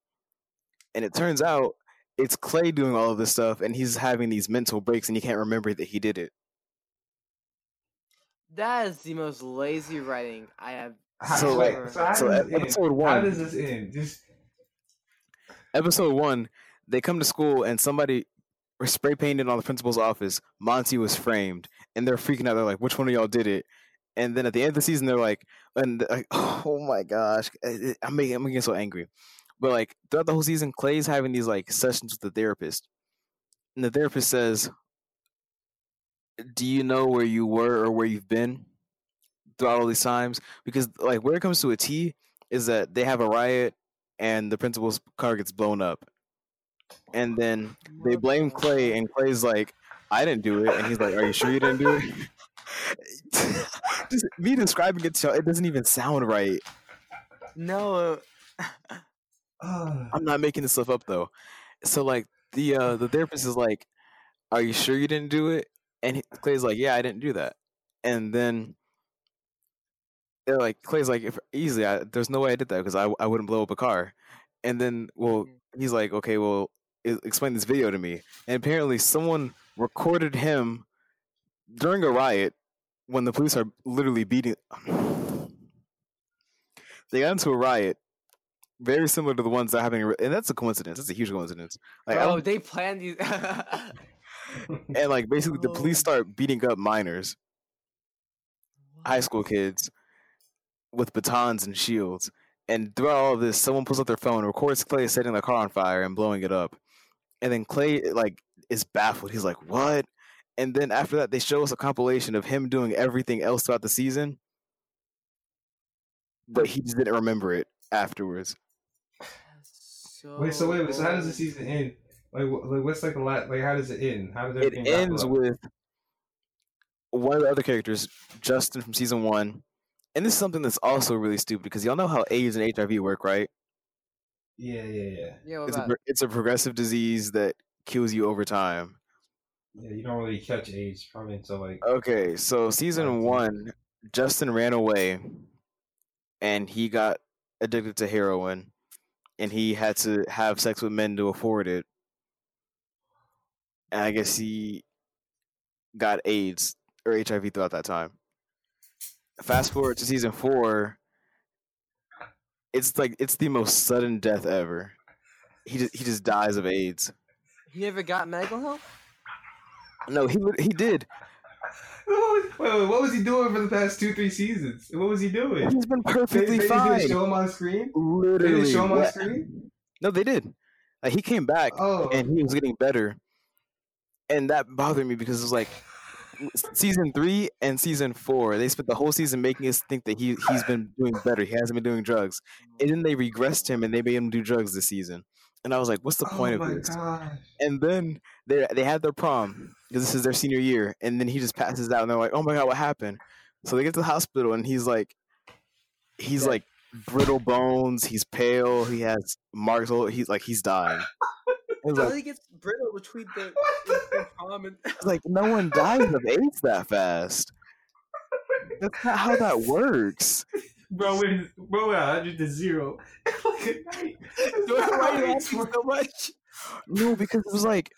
and it turns out it's Clay doing all of this stuff, and he's having these mental breaks, and he can't remember that he did it. That is the most lazy writing I have. How- so, wait, like- so how so does this end? episode How does this end? Just episode one, they come to school and somebody was spray painted on the principal's office. Monty was framed, and they're freaking out. They're like, "Which one of y'all did it?" And then at the end of the season, they're like, "And they're like, oh my gosh, I- I- I'm making, I'm getting so angry." But like throughout the whole season, Clay's having these like sessions with the therapist, and the therapist says, "Do you know where you were or where you've been throughout all these times?" Because like where it comes to a T is that they have a riot and the principal's car gets blown up. And then they blame Clay, and Clay's like, I didn't do it. And he's like, Are you sure you didn't do it? Just me describing it to y'all, it doesn't even sound right. No. uh, I'm not making this stuff up though. So like the uh the therapist is like, Are you sure you didn't do it? And he, Clay's like, Yeah, I didn't do that. And then they're like, Clay's like, if easily, I, there's no way I did that because I I wouldn't blow up a car. And then well, he's like, okay, well, explain this video to me. And apparently, someone recorded him during a riot when the police are literally beating. They got into a riot very similar to the ones that are happening, and that's a coincidence. That's a huge coincidence. Like, I they planned these. and like basically, the Oh. police start beating up minors, high school kids, with batons and shields. And throughout all of this, someone pulls out their phone, records Clay setting the car on fire and blowing it up. And then Clay eh, like is baffled. He's like, "What?" And then after that, they show us a compilation of him doing everything else throughout the season, but he just didn't remember it afterwards. so wait, so wait, wait, so how does the season end? Like, like what's like the last? Like, how does it end? How does It everything ends with one of the other characters, Justin from season one. And this is something that's also really stupid because y'all know how AIDS and HIV work, right? Yeah, yeah, yeah. Yeah, It's a, it's a progressive disease that kills you over time. Yeah, you don't really catch AIDS probably until like Okay, so season one, Justin ran away and he got addicted to heroin and he had to have sex with men to afford it. And I guess he got AIDS or HIV throughout that time. Fast forward to season four, it's like it's the most sudden death ever. He just he just dies of AIDS. He never got medical help. No, he he did. wait, wait, what was he doing for the past two, three seasons? What was he doing? He's been They, perfectly they fine. didn't show him on screen. They Literally. didn't show him on yeah. screen. No, they did. Like he came back Oh, and he was getting better, and that bothered me because it was like season three and season four. They spent the whole season making us think that he he's been doing better. He hasn't been doing drugs, and then they regressed him and they made him do drugs this season. And I was like, "What's the point oh of this?" gosh. And then they they had their prom because this is their senior year, and then he just passes out, and they're like, "Oh my god, what happened?" So they get to the hospital, and he's like, he's Yeah. like brittle bones. He's pale. He has marks. He's like he's dying. It was like, he gets brittle between the, What the- the prom and it's like no one dies of AIDS that fast. That's not how that works. Bro, went bro, went 100 to zero. like a night. Why are you AIDS laughing so much? No, because it was like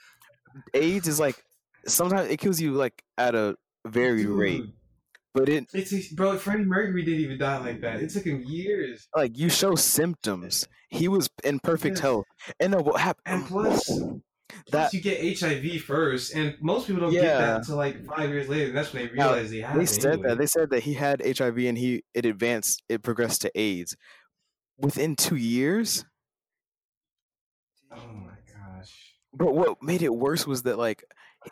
AIDS is like sometimes it kills you like at a very rate, Dude, but it It takes, bro, Freddie Mercury didn't even die like that. It took him years. like you show symptoms. He was in perfect Yes. health, and then what happened? And plus, that Plus you get HIV first, and most people don't get that until like five years later. That's when they realize they have they said anyway. that they said that he had HIV and he it advanced, it progressed to AIDS within two years. Oh my gosh. But what made it worse was that like,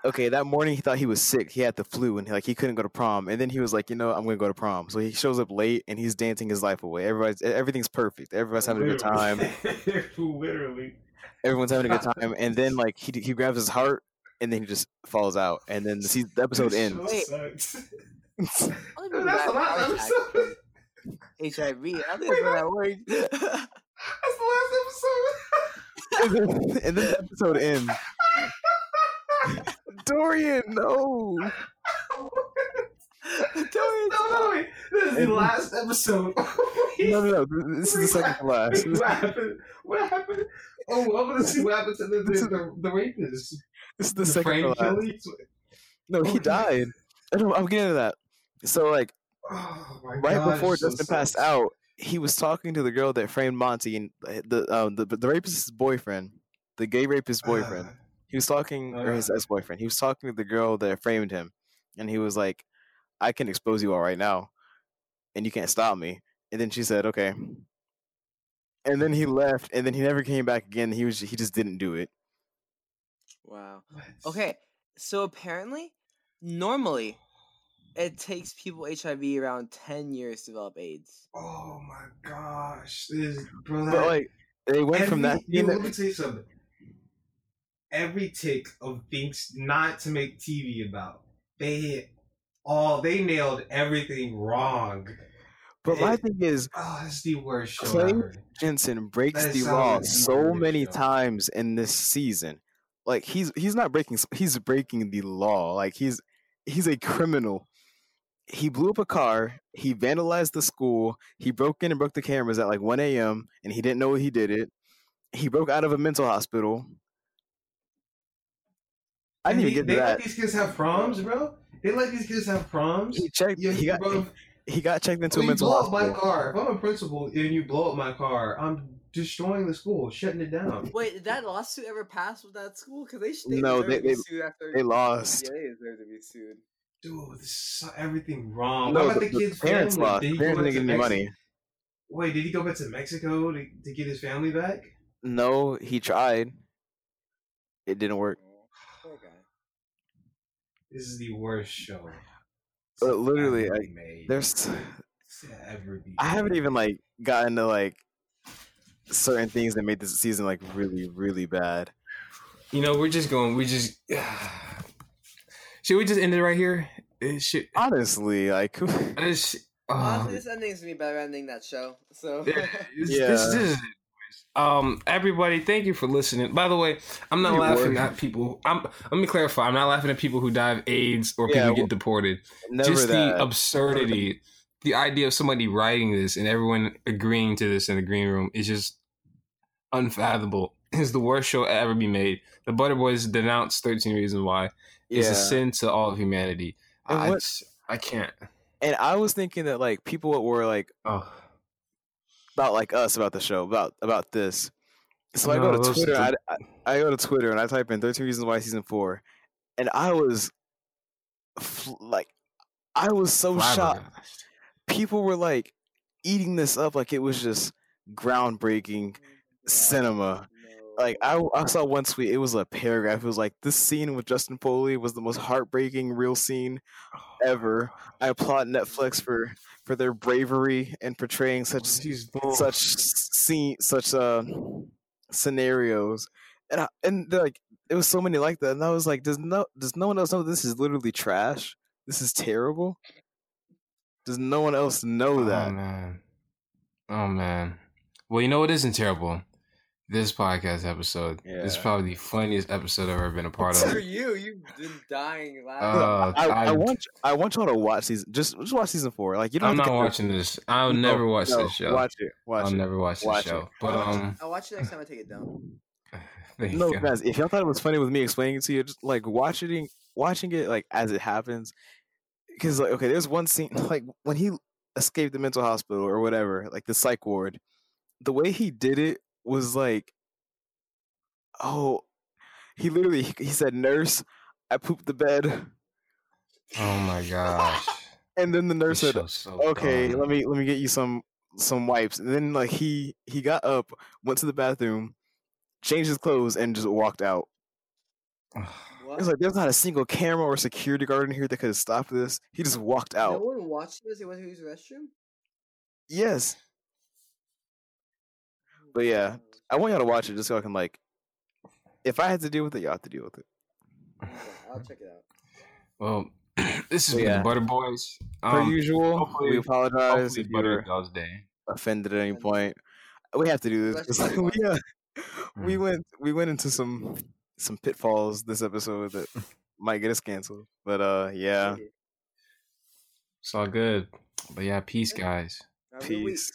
okay, that morning he thought he was sick. He had the flu and like he couldn't go to prom. And then he was like, you know, I'm gonna go to prom. So he shows up late and he's dancing his life away. Everybody's everything's perfect. Everybody's having a good time. Literally. Everyone's having a good time. And then like he he grabs his heart and then he just falls out. And then the, se- the episode This ends. Wait. sucks. Dude, that's the know last that episode. HIV. I think that's that word. That's the last episode. and, then, and then the episode ends. Dorian, no. Dorian, no, no, wait. This is the last episode. No, no, no. This is the second to last. What happened? What happened? Oh, I want to see what happened to the This the, the, the rapist. This is the, The second to frame last. killing. No, he Okay. died. I don't, I'm getting to that. So like Oh right gosh, before so Justin passed sucks. out, he was talking to the girl that framed Monty and uh, the um, the the rapist's boyfriend, the gay rapist's boyfriend. Uh, He was talking, oh, or his ex boyfriend. He was talking to the girl that framed him, and he was like, "I can expose you all right now, and you can't stop me." And then she said, "Okay." And then he left, and then he never came back again. He was he just didn't do it. Wow. Okay, so apparently, normally, it takes people HIV around ten years to develop AIDS. Oh my gosh, this bro. That, But like they went from that. every- yo, scene let me tell you something. Every tick of things not to make TV about, they hit all. They nailed everything wrong. but my thing is, Oh, that's the worst show Clay ever. Jensen breaks That the law so many show. times in this season. Like he's he's not breaking he's breaking the law. Like he's he's a criminal. He blew up a car. He vandalized the school. He broke in and broke the cameras at like 1 a.m. and he didn't know he did it. He broke out of a mental hospital. I And didn't even get they to let these kids have proms, bro. They let these kids have proms. He checked. You- he got bro, he got checked into when a you mental blow up my car, if I'm a principal and you blow up my car, I'm destroying the school, shutting it down. Wait, did that lawsuit ever pass with that school? Because they, should. No, they- to they- sued after. They lost. Yeah, they deserve to be sued. Dude, this is everything wrong. No, what about the, the, the kid's parents family? lost. Did he parents go didn't get any to money. Wait, did he go back to Mexico to, to get his family back? No, he tried. It didn't work. Poor guy. This is the worst show. Uh, literally, ever I- made. There's, ever be I haven't even like gotten to like certain things that made this season like really, really bad. You know, we're just going. We just. should we just end it right here? It should. Honestly, like, It's, Honestly, this ending's gonna be better ending that show. So Yeah, it's- Yeah. This, this is um everybody thank you for listening. By the way i'm not You laughing were. at people. I'm let me clarify. I'm not laughing at people who die of aids or people who well, get deported just that. the absurdity the idea of somebody writing this and everyone agreeing to this in the green room is just unfathomable. It's the worst show ever be made. The butter boys denounced 13 reasons why. It's yeah. a sin to all of humanity. I, I can't. And I was thinking that like people were like oh about like us about the show about about this So I go to Twitter. I, I, I go to Twitter and I type in 13 Reasons Why season four, and I was fl- like, I was so shocked. People were like eating this up like it was just groundbreaking cinema. Like I, I saw one tweet. It was a paragraph. It was like this scene with Justin Foley was the most heartbreaking real scene ever. I applaud Netflix for for their bravery in portraying such She's such scene such uh scenarios and I, and like it was so many like that and i was like does no does no one else know this is literally trash this is terrible does no one else know that? Oh man. Oh man. Well, you know what isn't terrible? This podcast episode. This is probably the funniest episode I've ever been a part For of. you, you've been dying Uh. I, I I- want I want y'all to watch season just just watch season four like you don't I'm not to get watching this. I'll No, never watch no, this show. watch it watch I'll it never watch this it. show. But um, I'll watch it next time I take it down. no go. offense if y'all thought it was funny with me explaining it to you just like watching watching it like as it happens because like okay there's one scene like when he escaped the mental hospital or whatever like the psych ward the way he did it was like oh he literally he said nurse i pooped the bed Oh my gosh. and then the nurse This said so okay dumb. let me let me get you some some wipes and then like he he got up went to the bathroom changed his clothes and just walked out What? It's like there's not a single camera or security guard in here that could have stopped this. He just walked out. no one watched him as He went to his restroom. Yes, But yeah, I want y'all to watch it just so I can like. If I had to deal with it, y'all have to deal with it. I'll check it out. Well, this is But been yeah. the Butter Boys. Per Um, usual, we apologize hopefully if Butter you're Day. offended at any point. We have to do this Let's 'cause we, uh, we Mm. went we went into some some pitfalls this episode that might get us canceled. But uh, yeah, It's all good. But yeah, peace, guys. Have a good week. peace.